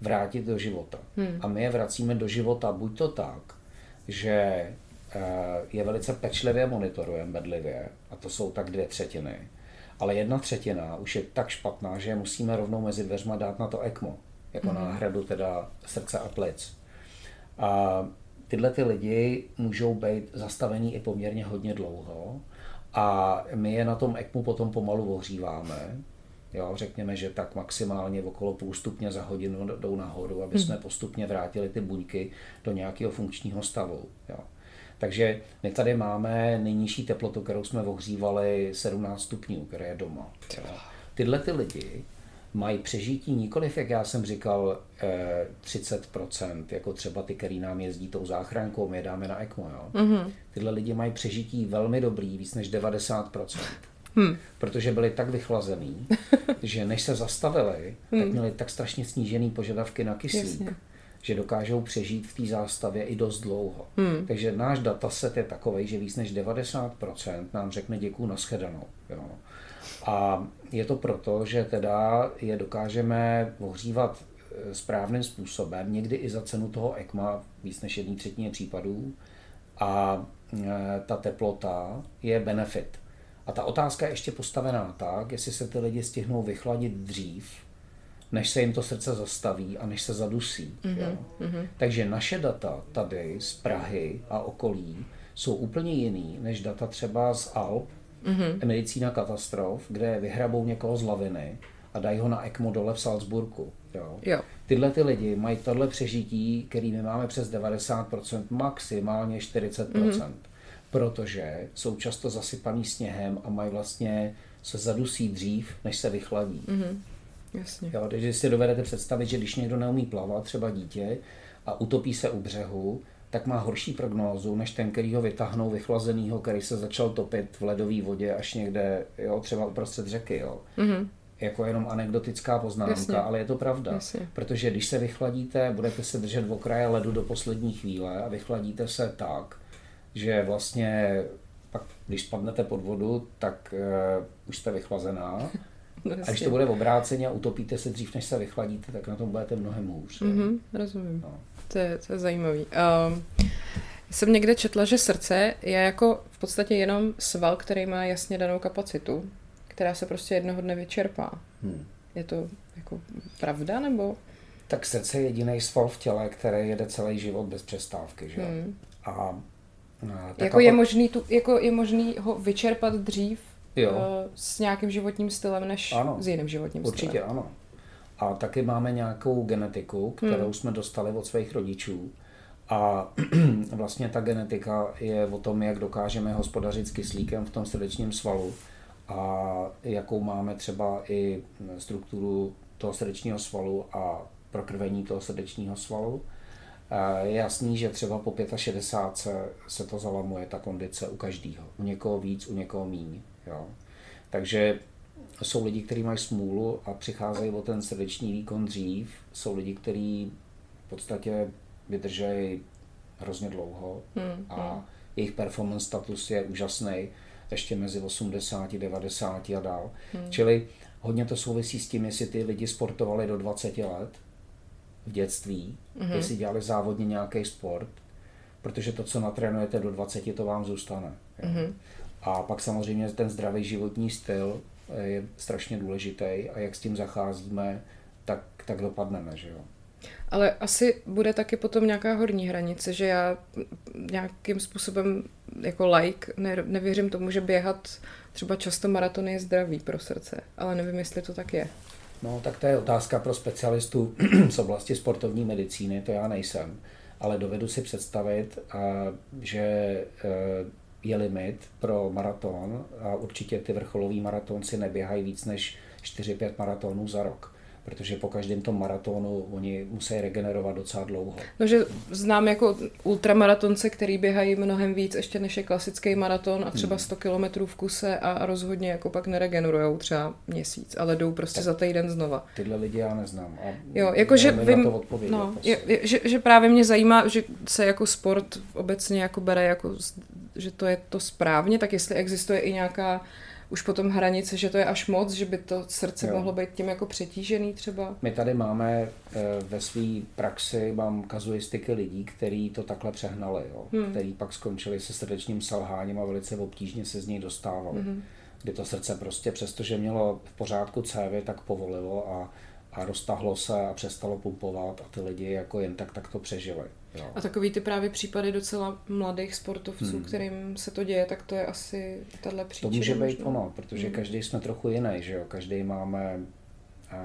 vrátit do života. Hmm. A my je vracíme do života buď to tak, že eh, je velice pečlivě monitorujeme bedlivě, a to jsou tak dvě třetiny, ale jedna třetina už je tak špatná, že je musíme rovnou mezi dveřma dát na to ECMO, jako hmm. náhradu teda srdce a plic. A tyhle ty lidi můžou být zastavený i poměrně hodně dlouho, a my je na tom ECMu potom pomalu ohříváme. Jo, řekněme, že tak maximálně okolo půl stupně za hodinu jdou nahoru, aby jsme hmm. postupně vrátili ty buňky do nějakého funkčního stavu. Jo. Takže my tady máme nejnižší teplotu, kterou jsme ohřívali 17 stupňů, které je doma. Jo. Tyhle ty lidi mají přežití nikoliv, jak já jsem říkal, 30%, eh, jako třeba ty, který nám jezdí tou záchrankou, my je dáme na ECMO. Jo? Mm-hmm. Tyhle lidi mají přežití velmi dobrý, víc než 90%. Hmm. Protože byli tak vychlazený, <laughs> že než se zastavili, hmm. tak měli tak strašně snížený požadavky na kyslík, Jasně. že dokážou přežít v té zástavě i dost dlouho. Hmm. Takže náš dataset je takový, že víc než 90% nám řekne děkuju nashledanou. Jo. A je to proto, že teda je dokážeme ohřívat e, správným způsobem, někdy i za cenu toho ECMA, víc než jedný třetině případů. A e, ta teplota je benefit. A ta otázka je ještě postavená tak, jestli se ty lidi stihnou vychladit dřív, než se jim to srdce zastaví a než se zadusí. Mm-hmm. Jo? Mm-hmm. Takže naše data tady z Prahy a okolí jsou úplně jiný než data třeba z Alp mm-hmm. medicína katastrof, kde vyhrabou někoho z laviny a dají ho na ECMO dole v Salzburgu. Jo. Jo. Tyhle ty lidi mají tohle přežití, který my máme přes 90%, maximálně 40%. Mm-hmm. Protože jsou často zasypaný sněhem a mají vlastně se zadusí dřív, než se vychladí. Mm-hmm. Jasně. Jo, takže si dovedete představit, že když někdo neumí plavat, třeba dítě, a utopí se u břehu, tak má horší prognózu, než ten, který ho vytáhnou vychlazenýho, který se začal topit v ledové vodě až někde, jo, třeba uprostřed řeky, jo. Mm-hmm. Jako jenom anekdotická poznámka, Jasně. ale je to pravda. Jasně. Protože když se vychladíte, budete se držet v okraje ledu do poslední chvíle a vychladíte se tak, že vlastně pak, když spadnete pod vodu, tak uh, už jste vychlazená. <laughs> No, a když to bude v obráceně a utopíte se dřív, než se vychladíte, tak na tom budete mnohem hůř. Mm-hmm, rozumím. No. To je, to je zajímavý. Um, jsem někde četla, že srdce je jako v podstatě jenom sval, který má jasně danou kapacitu, která se prostě jednoho dne vyčerpá. Hmm. Je to jako pravda, nebo? Tak srdce je jediný sval v těle, který jede celý život bez přestávky, že? Hmm. A, a jako, je možný tu, jako je možný ho vyčerpat dřív jo. Uh, s nějakým životním stylem, než ano, s jiným životním určitě stylem? Určitě ano. A taky máme nějakou genetiku, kterou hmm. jsme dostali od svých rodičů. A <clears throat> vlastně ta genetika je o tom, jak dokážeme hospodařit s kyslíkem v tom srdečním svalu a jakou máme třeba i strukturu toho srdečního svalu a prokrvení toho srdečního svalu. Je jasný, že třeba po 65 se, se to zalamuje, ta kondice u každého. U někoho víc, u někoho míň. Jo. Takže jsou lidi, kteří mají smůlu a přicházejí o ten srdeční výkon dřív. Jsou lidi, kteří v podstatě vydržejí hrozně dlouho hmm, a hmm. jejich performance status je úžasný, ještě mezi 80, 90 a dál. Hmm. Čili hodně to souvisí s tím, jestli ty lidi sportovali do 20 let v dětství, hmm. jestli dělali závodně nějaký sport, protože to, co natrénujete do 20, to vám zůstane. Hmm. A pak samozřejmě ten zdravý životní styl je strašně důležitý a jak s tím zacházíme, tak, tak dopadneme, že jo. Ale asi bude taky potom nějaká horní hranice, že já nějakým způsobem jako like ne, nevěřím tomu, že běhat třeba často maratony je zdravý pro srdce, ale nevím, jestli to tak je. No, tak to je otázka pro specialistů <clears throat> z oblasti sportovní medicíny, to já nejsem. Ale dovedu si představit, že je limit pro maraton a určitě ty vrcholoví maratonci neběhají víc než 4-5 maratonů za rok protože po každém tom maratonu oni musí regenerovat docela dlouho. No, že znám jako ultramaratonce, který běhají mnohem víc ještě než je klasický maraton a třeba 100 hmm. km v kuse a rozhodně jako pak neregenerujou třeba měsíc, ale jdou prostě tak za týden znova. Tyhle lidi já neznám. A jo, jako že vím, no, je, je, že, že, právě mě zajímá, že se jako sport obecně jako bere jako, že to je to správně, tak jestli existuje i nějaká už potom hranice, že to je až moc, že by to srdce jo. mohlo být tím jako přetížený třeba? My tady máme eh, ve své praxi, mám kazuistiky lidí, kteří to takhle přehnali, jo, hmm. který pak skončili se srdečním selháním a velice obtížně se z něj dostávali. Hmm. Kdy to srdce prostě, přestože mělo v pořádku cévy, tak povolilo a a roztahlo se a přestalo pumpovat a ty lidi jako jen tak tak to přežili. Jo. A takový ty právě případy docela mladých sportovců, hmm. kterým se to děje, tak to je asi tahle příčina. To může být ono, protože hmm. každý jsme trochu jiný, že jo? Každý máme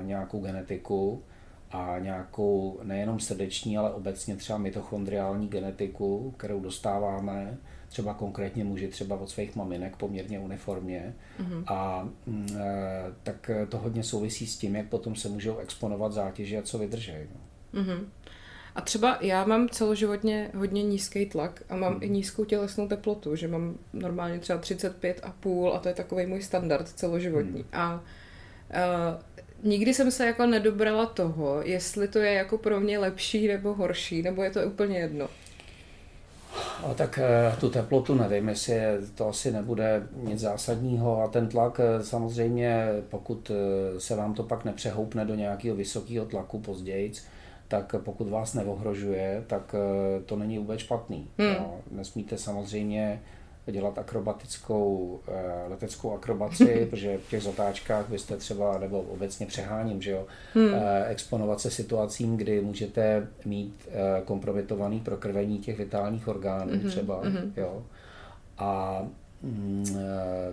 nějakou genetiku a nějakou nejenom srdeční, ale obecně třeba mitochondriální genetiku, kterou dostáváme třeba konkrétně muži třeba od svých maminek poměrně uniformně mm-hmm. a e, tak to hodně souvisí s tím, jak potom se můžou exponovat zátěži a co vydržejí. No. Mm-hmm. A třeba já mám celoživotně hodně nízký tlak a mám hmm. i nízkou tělesnou teplotu, že mám normálně třeba 35 a půl a to je takový můj standard celoživotní. Hmm. A uh, nikdy jsem se jako nedobrala toho, jestli to je jako pro mě lepší nebo horší, nebo je to úplně jedno. A tak eh, tu teplotu nevím, jestli to asi nebude nic zásadního a ten tlak eh, samozřejmě, pokud se vám to pak nepřehoupne do nějakého vysokého tlaku později, tak pokud vás neohrožuje, tak to není vůbec špatný. Hmm. No, nesmíte samozřejmě dělat akrobatickou eh, leteckou akrobaci, <laughs> protože v těch zatáčkách byste třeba, nebo obecně přeháním, že jo, hmm. Eh, exponovat se situacím, kdy můžete mít eh, kompromitovaný prokrvení těch vitálních orgánů hmm. třeba, hmm. jo. A mm,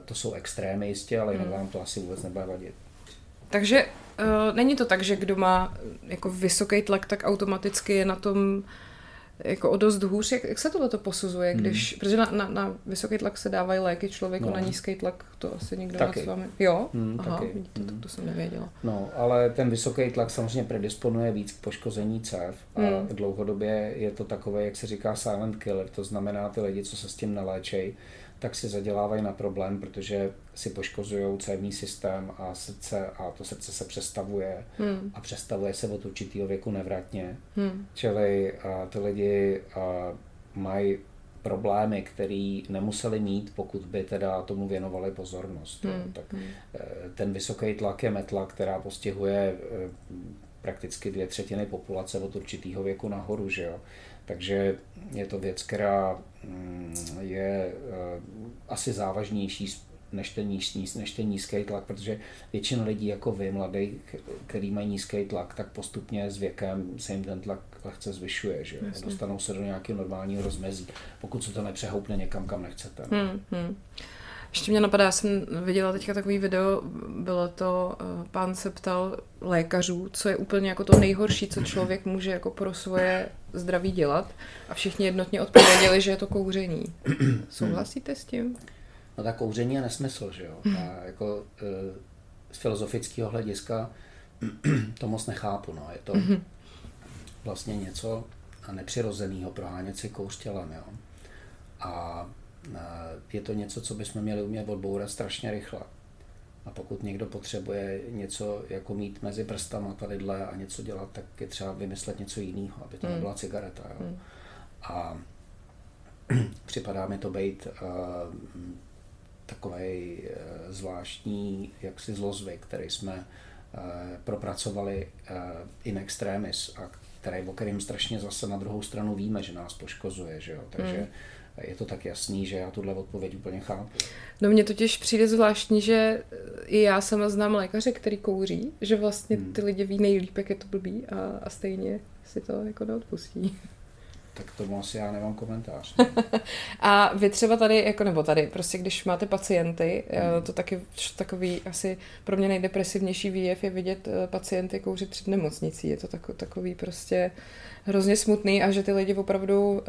to jsou extrémy jistě, ale jinak hmm. vám to asi vůbec nebude vadit. Takže není to tak, že kdo má jako vysoký tlak, tak automaticky je na tom jako o dost hůř. Jak, jak se tohle to posuzuje, hmm. když, hmm. protože na, na, na vysoký tlak se dávají léky člověku, no. na nízký tlak to asi nikdo taky. s vámi. Jo? Hmm, Aha, taky. vidíte, hmm. tak to jsem nevěděla. No, ale ten vysoký tlak samozřejmě predisponuje víc k poškození cév a hmm. dlouhodobě je to takové, jak se říká silent killer, to znamená ty lidi, co se s tím naléčejí, tak si zadělávají na problém, protože si poškozují cévní systém a srdce a to srdce se přestavuje hmm. a přestavuje se od určitého věku nevratně. Hmm. Čili a, ty lidi a, mají problémy, které nemuseli mít, pokud by teda tomu věnovali pozornost. Hmm. Tak hmm. E, ten vysoký tlak je metla, která postihuje e, prakticky dvě třetiny populace od určitého věku nahoru, že jo. Takže je to věc, která mm, je eh, asi závažnější než ten, nízký, než ten nízký tlak, protože většina lidí jako vy, mladí, který mají nízký tlak, tak postupně s věkem se jim ten tlak lehce zvyšuje, že dostanou se do nějakého normálního rozmezí, pokud se to nepřehoupne někam, kam nechcete. Hmm, hmm. Ještě mě napadá, já jsem viděla teďka takový video, bylo to, uh, pán se ptal lékařů, co je úplně jako to nejhorší, co člověk může jako pro svoje zdraví dělat a všichni jednotně odpověděli, že je to kouření. <clears throat> Souhlasíte s tím? No tak kouření je nesmysl, že jo. A jako uh, z filozofického hlediska <clears throat> to moc nechápu, no. Je to mhm. vlastně něco nepřirozeného prohánět si kouř tělem, jo. A je to něco, co bychom měli umět odbourat strašně rychle. A pokud někdo potřebuje něco jako mít mezi prstama tadyhle a něco dělat, tak je třeba vymyslet něco jiného, aby to hmm. nebyla cigareta. Jo. Hmm. A <clears throat> připadá mi to být uh, takový uh, zvláštní jaksi zlozvyk, který jsme uh, propracovali uh, in extremis a který, o kterým strašně zase na druhou stranu víme, že nás poškozuje. Že jo? Takže hmm je to tak jasný, že já tuhle odpověď úplně chápu. No mně totiž přijde zvláštní, že i já sama znám lékaře, který kouří, že vlastně hmm. ty lidi ví nejlíp, jak je to blbý a, a stejně si to jako neodpustí. Tak tomu asi já nemám komentář. <laughs> a vy třeba tady, jako nebo tady, prostě když máte pacienty, hmm. to taky takový asi pro mě nejdepresivnější výjev je vidět eh, pacienty kouřit před nemocnicí. Je to takový prostě hrozně smutný a že ty lidi opravdu uh,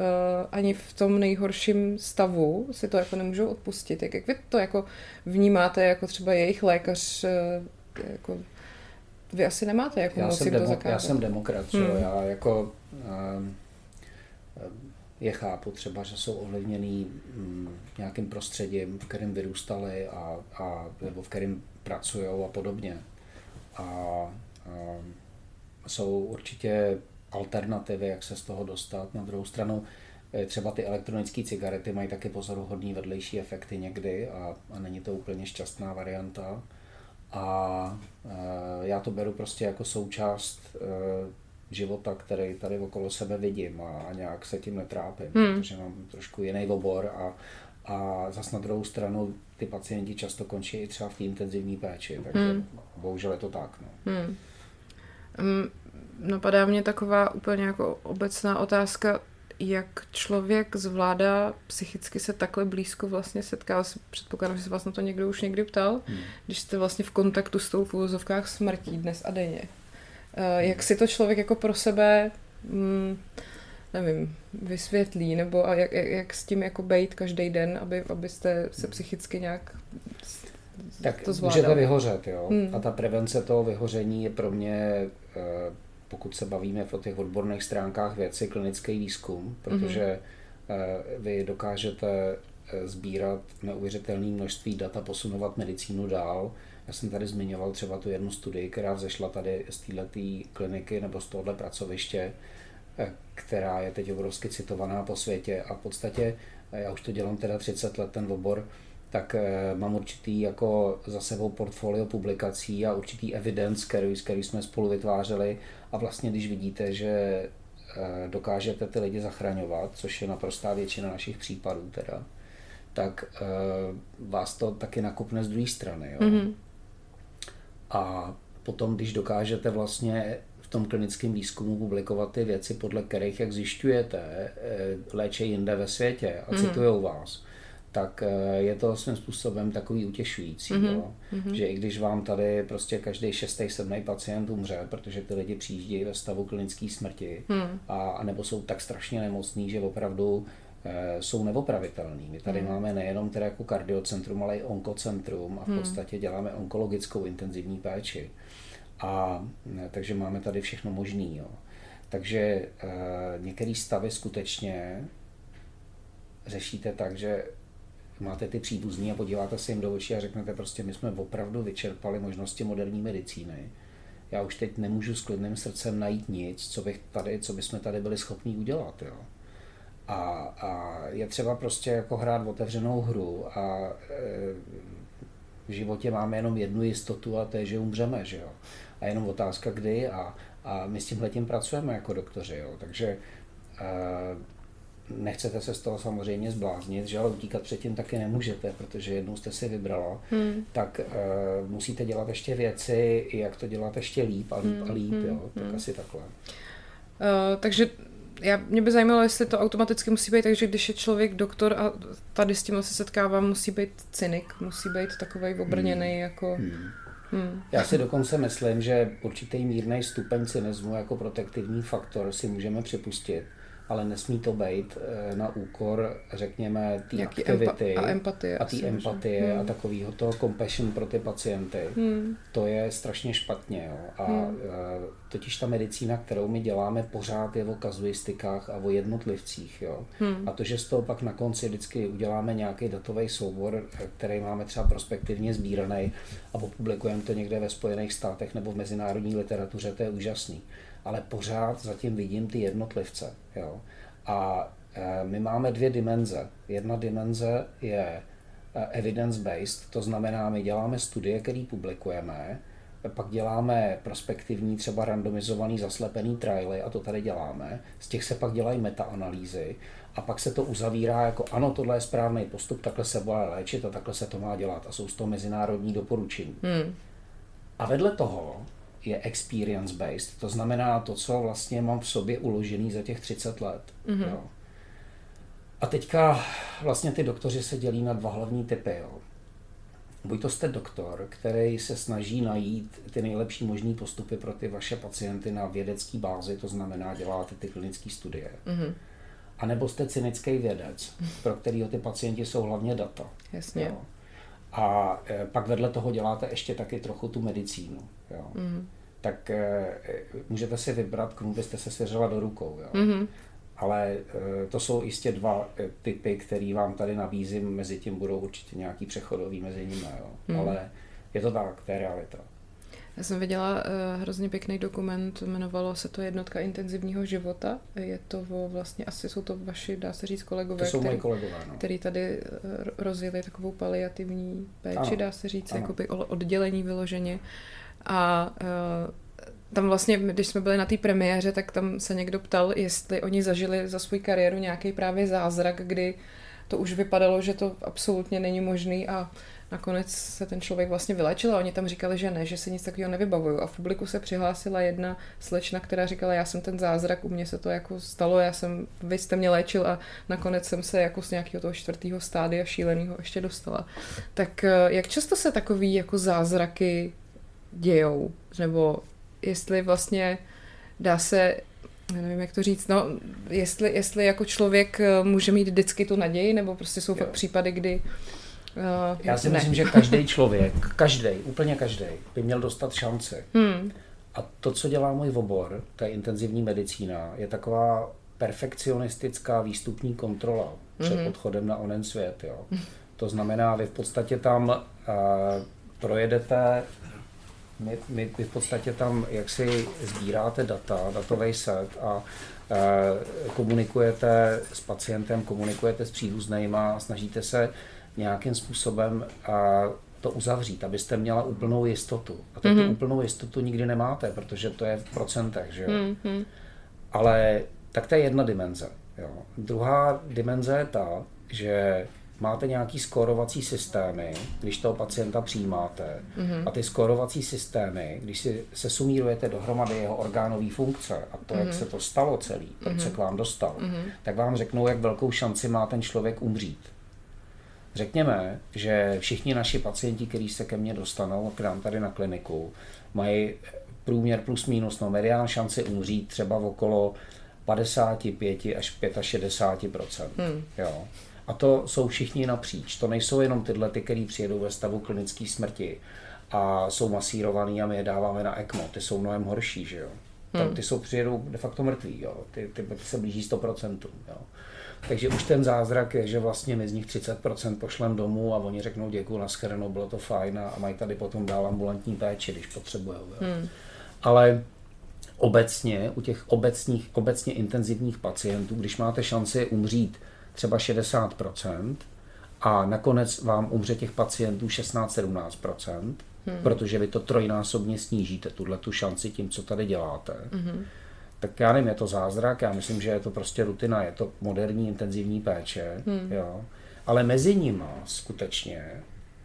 ani v tom nejhorším stavu si to jako nemůžou odpustit. Jak, jak vy to jako vnímáte jako třeba jejich lékař uh, jako vy asi nemáte jako já jsem demo, to zakázat. Já jsem demokrat, hmm. já jako um, je chápu třeba, že jsou ovlivněný um, nějakým prostředím, v kterém vyrůstali a, a, nebo v kterém pracují a podobně. A um, jsou určitě alternativy, jak se z toho dostat. Na druhou stranu eh, třeba ty elektronické cigarety mají taky pozoruhodný vedlejší efekty někdy a, a není to úplně šťastná varianta. A e, já to beru prostě jako součást života, který tady okolo sebe vidím a, a nějak se tím netrápím, hmm. protože mám trošku jiný obor a, a zas na druhou stranu ty pacienti často končí i třeba v té intenzivní péči, takže hmm. bohužel je to tak. No. Hmm. Um, napadá mě taková úplně jako obecná otázka, jak člověk zvládá psychicky se takhle blízko vlastně setká, předpokládám, že se vás na to někdo už někdy ptal, hmm. když jste vlastně v kontaktu s tou v úvozovkách smrtí dnes a denně. Uh, jak si to člověk jako pro sebe, mm, nevím, vysvětlí, nebo a jak, jak s tím jako bejt každý den, aby, abyste se psychicky nějak tak to zvládal. můžete vyhořet, jo. Hmm. A ta prevence toho vyhoření je pro mě uh, pokud se bavíme o těch odborných stránkách věci, klinický výzkum, protože mm-hmm. vy dokážete eh, sbírat neuvěřitelné množství dat a posunovat medicínu dál. Já jsem tady zmiňoval třeba tu jednu studii, která vzešla tady z této kliniky nebo z tohohle pracoviště, eh, která je teď obrovsky citovaná po světě a v podstatě, já už to dělám teda 30 let ten obor, tak eh, mám určitý jako za sebou portfolio publikací a určitý evidence, který, který jsme spolu vytvářeli a vlastně když vidíte, že eh, dokážete ty lidi zachraňovat, což je naprostá většina našich případů teda, tak eh, vás to taky nakupne z druhé strany. Jo? Mm-hmm. A potom, když dokážete vlastně v tom klinickém výzkumu publikovat ty věci, podle kterých, jak zjišťujete, léče jinde ve světě a citujou vás, tak eh, je to svým způsobem takový utěšující, mm-hmm. jo? Mm-hmm. že i když vám tady prostě každý šestý, sedmý pacient umře, protože ty lidi přijíždějí ve stavu klinické smrti, mm. a, a nebo jsou tak strašně nemocní, že opravdu jsou neopravitelní. My tady mm. máme nejenom teda jako kardiocentrum, ale i onkocentrum a v mm. podstatě děláme onkologickou intenzivní péči. A e, takže máme tady všechno možný. Jo. Takže e, některé stavy skutečně řešíte tak, že máte ty příbuzní a podíváte se jim do očí a řeknete prostě, my jsme opravdu vyčerpali možnosti moderní medicíny. Já už teď nemůžu s klidným srdcem najít nic, co, bych tady, co bychom tady byli schopni udělat. Jo. A, a je třeba prostě jako hrát otevřenou hru a e, v životě máme jenom jednu jistotu a to je, že umřeme, že jo. A jenom otázka kdy a, a my s tímhletím pracujeme jako doktoři, jo. Takže e, nechcete se z toho samozřejmě zbláznit, že ale utíkat předtím taky nemůžete, protože jednou jste si vybrala, hmm. tak uh, musíte dělat ještě věci, jak to dělat ještě líp a líp hmm. a líp, hmm. jo, tak hmm. asi takhle. Uh, takže já, mě by zajímalo, jestli to automaticky musí být, takže když je člověk doktor a tady s tím se setkává, musí být cynik, musí být takový obrněný hmm. jako... Hmm. Hmm. Já si dokonce myslím, že určitý mírný stupeň cynismu jako protektivní faktor si můžeme připustit ale nesmí to být eh, na úkor, řekněme, té aktivity empa- a empatie, a té empatie hmm. a takového toho compassion pro ty pacienty. Hmm. To je strašně špatně. Jo. A hmm. Eh, totiž ta medicína, kterou my děláme, pořád je o kazuistikách a o jednotlivcích. Jo. Hmm. A to, že z toho pak na konci vždycky uděláme nějaký datový soubor, eh, který máme třeba prospektivně sbíraný a publikujeme to někde ve Spojených státech nebo v mezinárodní literatuře, to je úžasný ale pořád zatím vidím ty jednotlivce. Jo. A e, my máme dvě dimenze. Jedna dimenze je e, evidence-based, to znamená, my děláme studie, které publikujeme, pak děláme prospektivní, třeba randomizovaný, zaslepený trialy, a to tady děláme. Z těch se pak dělají metaanalýzy a pak se to uzavírá jako ano, tohle je správný postup, takhle se bude léčit a takhle se to má dělat a jsou z toho mezinárodní doporučení. Hmm. A vedle toho je experience based. To znamená to, co vlastně mám v sobě uložený za těch 30 let. Mm-hmm. Jo. A teďka vlastně ty doktoři se dělí na dva hlavní typy. Jo. Buď to jste doktor, který se snaží najít ty nejlepší možné postupy pro ty vaše pacienty na vědecké bázi, to znamená děláte ty klinické studie. Mm-hmm. A nebo jste cynický vědec, pro kterého ty pacienti jsou hlavně data. Jasně. Jo. A e, pak vedle toho děláte ještě taky trochu tu medicínu. Jo. Mm. Tak e, můžete si vybrat, komu byste se svěřila do rukou. Jo. Mm-hmm. Ale e, to jsou jistě dva typy, které vám tady nabízím, mezi tím budou určitě nějaký přechodový mezi nimi. Jo. Mm. Ale je to tak, to je realita. Já jsem viděla uh, hrozně pěkný dokument, jmenovalo se to Jednotka intenzivního života. Je to o, vlastně, asi jsou to vaši, dá se říct, kolegové, to jsou který, kolegové, no. který tady uh, rozjeli takovou paliativní péči, ano. dá se říct, ano. jakoby oddělení vyloženě. A uh, tam vlastně, když jsme byli na té premiéře, tak tam se někdo ptal, jestli oni zažili za svou kariéru nějaký právě zázrak, kdy to už vypadalo, že to absolutně není možný a nakonec se ten člověk vlastně vylečil a oni tam říkali, že ne, že se nic takového nevybavují. A v publiku se přihlásila jedna slečna, která říkala, já jsem ten zázrak, u mě se to jako stalo, já jsem, vy jste mě léčil a nakonec jsem se jako z nějakého toho čtvrtého stádia šíleného ještě dostala. Tak eh, jak často se takový jako zázraky dějou? Nebo jestli vlastně dá se nevím, jak to říct, no, jestli, jestli jako člověk eh, může mít vždycky tu naději, nebo prostě jsou jo. fakt případy, kdy Uh, Já si ne. myslím, že každý člověk, každý, úplně každý, by měl dostat šanci. Hmm. A to, co dělá můj obor, to je intenzivní medicína, je taková perfekcionistická výstupní kontrola před hmm. odchodem na onen svět. Jo. To znamená, vy v podstatě tam uh, projedete, my, my, vy v podstatě tam jaksi sbíráte data, datový set a uh, komunikujete s pacientem, komunikujete s příbuznýma, snažíte se nějakým způsobem a to uzavřít, abyste měla úplnou jistotu. A to mm-hmm. tu mhm. úplnou jistotu nikdy nemáte, protože to je v procentech, že jo. Mm-hmm. Ale tak to je jedna dimenze. Jo. Druhá dimenze je ta, že máte nějaký skórovací systémy, když toho pacienta přijímáte. Mm-hmm. A ty skórovací systémy, když si se sumírujete dohromady jeho orgánové funkce a to, mm-hmm. jak mhm. se to stalo celý, proč mm-hmm. se k vám dostal, mm-hmm. tak vám řeknou, jak velkou šanci má ten člověk umřít. Řekněme, že všichni naši pacienti, kteří se ke mně dostanou, k nám tady na kliniku, mají průměr plus minus, no medián šanci umřít třeba v okolo 55 až 65 hmm. jo. A to jsou všichni napříč. To nejsou jenom tyhle, ty, který přijedou ve stavu klinické smrti a jsou masírovaný a my je dáváme na ECMO. Ty jsou mnohem horší, že jo. Hmm. Ty jsou přijedou de facto mrtví, jo. Ty, ty, ty se blíží 100%. Jo. Takže už ten zázrak je, že vlastně my z nich 30% pošlem domů a oni řeknou děkuji, naschledanou, bylo to fajn a mají tady potom dál ambulantní péči, když potřebují. Hmm. Ale obecně, u těch obecních, obecně intenzivních pacientů, když máte šanci umřít třeba 60%, a nakonec vám umře těch pacientů 16-17%, hmm. protože vy to trojnásobně snížíte, tuhle tu šanci tím, co tady děláte. Hmm tak já nevím, je to zázrak, já myslím, že je to prostě rutina, je to moderní intenzivní péče, hmm. jo. Ale mezi nimi skutečně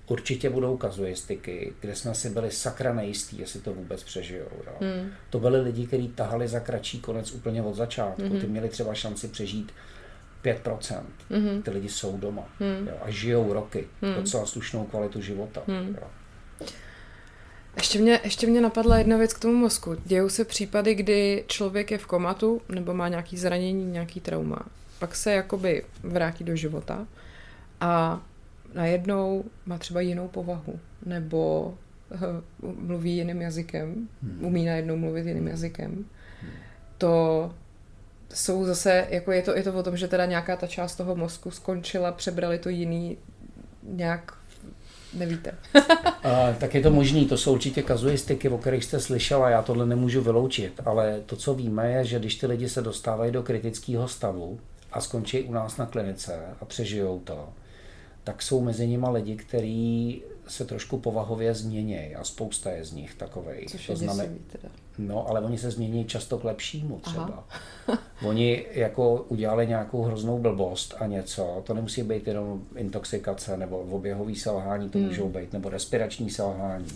určitě budou kazuistiky, kde jsme si byli sakra nejistí, jestli to vůbec přežijou. Jo. Hmm. To byli lidi, kteří tahali za kratší konec úplně od začátku. Hmm. Ty měli třeba šanci přežít 5%. Hmm. Ty lidi jsou doma hmm. jo, a žijou roky. Hmm. Docela slušnou kvalitu života. Hmm. Jo. Ještě mě, ještě mě napadla jedna věc k tomu mozku. Dějou se případy, kdy člověk je v komatu nebo má nějaký zranění, nějaký trauma. Pak se jakoby vrátí do života a najednou má třeba jinou povahu nebo uh, mluví jiným jazykem, hmm. umí najednou mluvit jiným jazykem. Hmm. To jsou zase, jako je to, je to o tom, že teda nějaká ta část toho mozku skončila, přebrali to jiný nějak nevíte. <laughs> a, tak je to možný, to jsou určitě kazuistiky, o kterých jste slyšela, já tohle nemůžu vyloučit, ale to, co víme, je, že když ty lidi se dostávají do kritického stavu a skončí u nás na klinice a přežijou to, tak jsou mezi nimi lidi, kteří se trošku povahově změní a spousta je z nich takovej. Což to znamená, teda. No, ale oni se změní často k lepšímu třeba. <laughs> oni jako udělali nějakou hroznou blbost a něco, to nemusí být jenom intoxikace nebo oběhový selhání, to hmm. můžou být, nebo respirační selhání.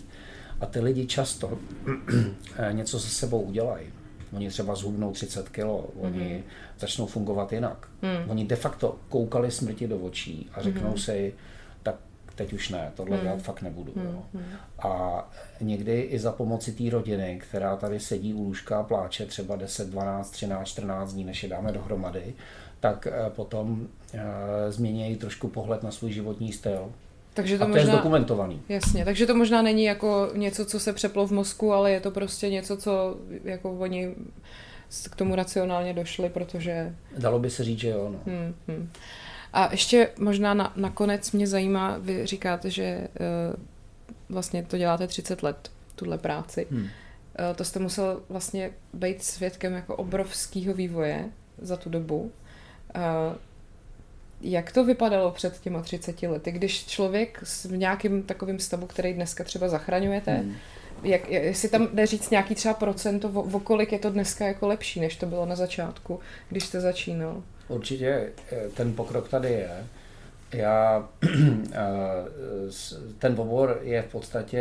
A ty lidi často <clears throat> něco se sebou udělají. Oni třeba zhubnou 30 kilo, oni mm-hmm. začnou fungovat jinak. Mm. Oni de facto koukali smrti do očí a řeknou mm-hmm. si, teď už ne, tohle mm. dělat fakt nebudu. Mm. Jo. Hmm. A někdy i za pomoci té rodiny, která tady sedí u lůžka a pláče třeba 10, 12, 13, 14 dní, než je dáme dohromady, tak eh, potom uh, změnějí trošku pohled na svůj životní styl. Takže to, a to možná, je zdokumentovaný. Jasně, takže to možná není jako něco, co se přeplo v mozku, ale je to prostě něco, co jako oni k tomu racionálně došli, protože... Dalo by se říct, že jo. No. Hmm, hmm. A ještě možná na, nakonec mě zajímá, vy říkáte, že uh, vlastně to děláte 30 let, tuhle práci. Hmm. Uh, to jste musel vlastně být svědkem jako obrovského vývoje za tu dobu. Uh, jak to vypadalo před těma 30 lety, když člověk v nějakým takovým stavu, který dneska třeba zachraňujete, hmm. jak, jestli tam jde říct nějaký třeba procento, o, kolik je to dneska jako lepší, než to bylo na začátku, když jste začínal? Určitě eh, ten pokrok tady je. Já, <clears throat> eh, ten obor je v podstatě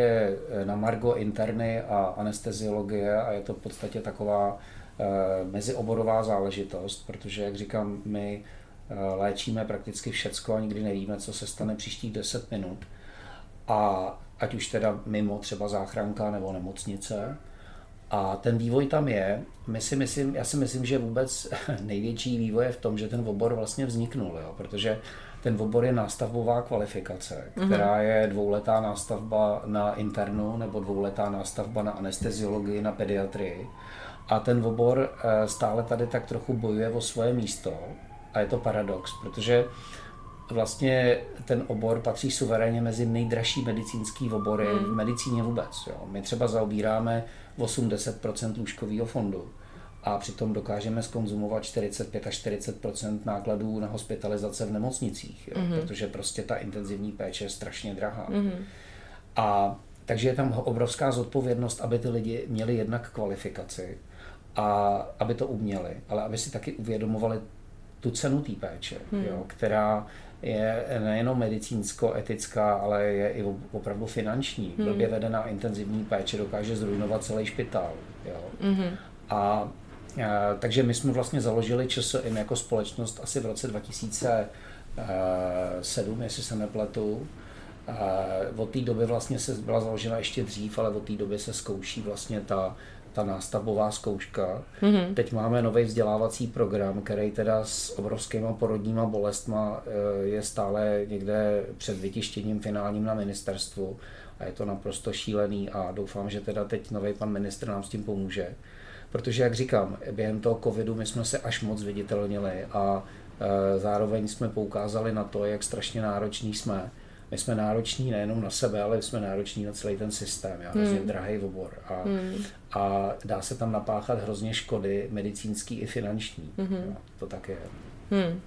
eh, na margo interny a anesteziologie a je to v podstatě taková mezioborová záležitost, protože, jak říkám, my léčíme prakticky všecko a nikdy nevíme, co se stane příštích 10 minut. A ať už teda mimo třeba záchranka nebo nemocnice. A ten vývoj tam je. My si myslím, já si myslím, že vůbec <laughs> největší vývoj je v tom, že ten obor vlastně vzniknul, jo? protože ten obor je nástavbová kvalifikace, mhm. která mm-hmm. je dvouletá nástavba na internu nebo dvouletá nástavba na anesteziologii, na pediatrii. A ten obor eh, stále tady tak trochu bojuje o svoje místo a je to paradox, protože vlastně ten obor patří suverénně mezi nejdražší medicínský obory mm. v medicíně vůbec. Jo. My třeba zaobíráme 80% lůžkového fondu a přitom dokážeme skonzumovat 45 až 40% nákladů na hospitalizace v nemocnicích, jo, mm. protože prostě ta intenzivní péče je strašně drahá. Mm. A takže je tam obrovská zodpovědnost, aby ty lidi měli jednak kvalifikaci a aby to uměli, ale aby si taky uvědomovali tu cenu té péče, hmm. jo, která je nejenom medicínsko-etická, ale je i opravdu finanční. Hmm. Blbě vedená intenzivní péče dokáže zrujnovat celý špitál. Jo. Hmm. A, takže my jsme vlastně založili ČSIM jako společnost asi v roce 2007, jestli se nepletu. A od té doby vlastně se byla založena ještě dřív, ale od té doby se zkouší vlastně ta ta nástavbová zkouška. Mm-hmm. Teď máme nový vzdělávací program, který teda s obrovskýma porodníma bolestma eh, je stále někde před vytištěním finálním na ministerstvu a je to naprosto šílený a doufám, že teda teď nový pan ministr nám s tím pomůže. Protože, jak říkám, během toho covidu my jsme se až moc viditelnili a eh, zároveň jsme poukázali na to, jak strašně nároční jsme my jsme nároční nejenom na sebe, ale jsme nároční na celý ten systém. Já hrozně hmm. drahý obor. A, hmm. a dá se tam napáchat hrozně škody medicínský i finanční. Hmm. No, to tak je. Hmm.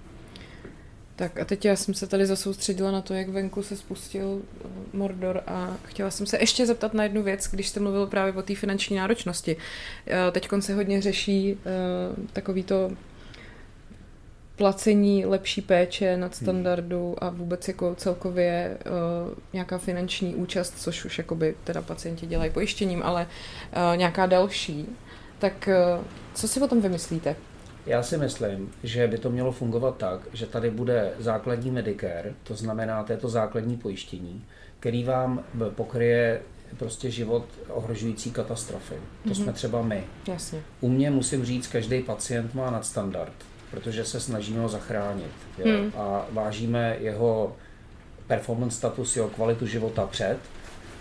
Tak a teď já jsem se tady zasoustředila na to, jak venku se spustil eh, Mordor a chtěla jsem se ještě zeptat na jednu věc, když jste mluvil právě o té finanční náročnosti. Eh, teď se hodně řeší uh, takový to placení lepší péče nad hmm. standardu a vůbec jako celkově uh, nějaká finanční účast, což už jakoby teda pacienti dělají pojištěním, ale uh, nějaká další. Tak uh, co si o tom vymyslíte? Já si myslím, že by to mělo fungovat tak, že tady bude základní Medicare, to znamená to základní pojištění, který vám pokryje prostě život ohrožující katastrofy. To mm-hmm. jsme třeba my. Jasně. U mě musím říct, každý pacient má nadstandard protože se snažíme ho zachránit. Jo? Hmm. A vážíme jeho performance status, jeho kvalitu života před,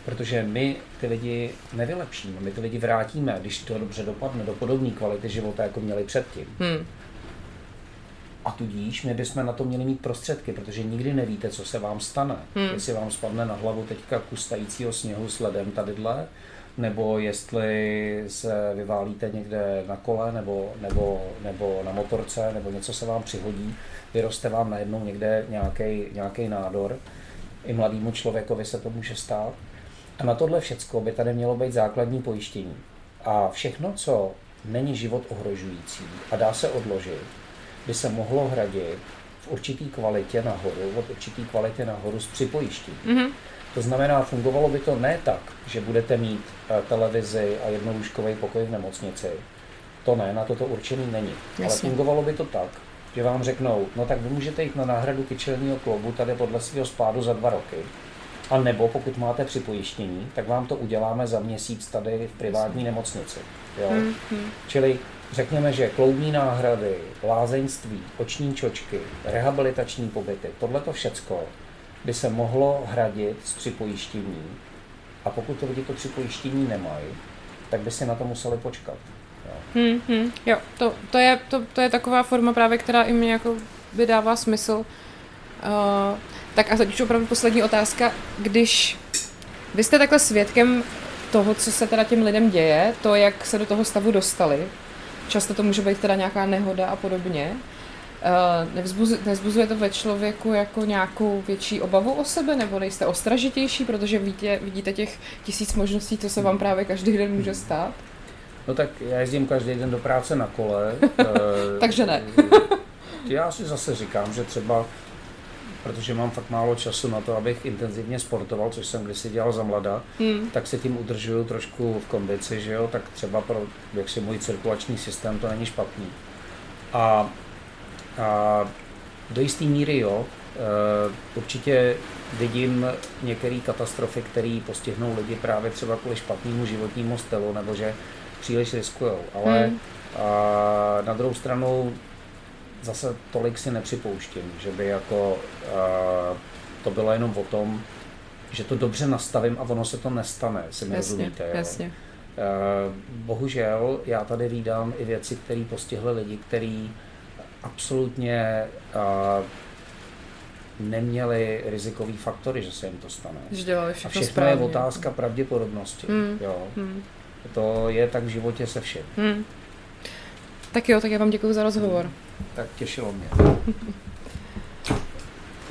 protože my ty lidi nevylepšíme, my ty lidi vrátíme, když to dobře dopadne, do podobné kvality života, jako měli předtím. Hmm. A tudíž my bychom na to měli mít prostředky, protože nikdy nevíte, co se vám stane. Hmm. Jestli vám spadne na hlavu teďka kustajícího sněhu s ledem tadyhle, nebo jestli se vyválíte někde na kole nebo, nebo, nebo na motorce, nebo něco se vám přihodí, vyroste vám najednou někde nějaký nádor. I mladému člověkovi se to může stát. A na tohle všecko by tady mělo být základní pojištění. A všechno, co není život ohrožující a dá se odložit, by se mohlo hradit v určitý kvalitě nahoru, od určitý kvalitě nahoru s připojištěním. Mm-hmm. To znamená, fungovalo by to ne tak, že budete mít eh, televizi a jednolůžkový pokoj v nemocnici. To ne, na to to určený není. Jasně. Ale fungovalo by to tak, že vám řeknou, no tak vy můžete jít na náhradu kyčelního klobu tady podle svého spádu za dva roky. A nebo pokud máte připojištění, tak vám to uděláme za měsíc tady v privátní nemocnici. Jo? Mm-hmm. Čili řekněme, že kloubní náhrady, lázeňství, oční čočky, rehabilitační pobyty, tohle to všecko by se mohlo hradit z připojištění. A pokud to lidi to připojištění nemají, tak by si na to museli počkat. Jo, hmm, hmm, jo to, to, je, to, to je taková forma právě, která i mě jako vydává smysl. Uh, tak a teď už opravdu poslední otázka. Když vy jste takhle svědkem toho, co se teda těm lidem děje, to, jak se do toho stavu dostali, často to může být teda nějaká nehoda a podobně, nevzbuzuje, nevzbuzuje to ve člověku jako nějakou větší obavu o sebe, nebo nejste ostražitější, protože vidíte, vidíte těch tisíc možností, co se vám právě každý den může stát? No tak já jezdím každý den do práce na kole. <laughs> Takže ne. <laughs> já si zase říkám, že třeba protože mám fakt málo času na to, abych intenzivně sportoval, což jsem kdysi dělal za mlada, hmm. tak se tím udržuju trošku v kondici, že jo, tak třeba pro jaksi můj cirkulační systém to není špatný. A, a do jisté míry jo, e, určitě vidím některé katastrofy, které postihnou lidi právě třeba kvůli špatnému životnímu stylu, nebo že příliš riskují. Ale hmm. a na druhou stranu zase tolik si nepřipouštím, že by jako uh, to bylo jenom o tom, že to dobře nastavím a ono se to nestane, si mi jasně, rozumíte. Jo? Jasně. Uh, bohužel já tady vídám i věci, které postihly lidi, kteří absolutně uh, neměli rizikový faktory, že se jim to stane. Že a všechno správně. je otázka pravděpodobnosti. Hmm. Jo. Hmm. To je tak v životě se vším. Hmm. Tak jo, tak já vám děkuji za rozhovor. Tak těšilo mě. <laughs>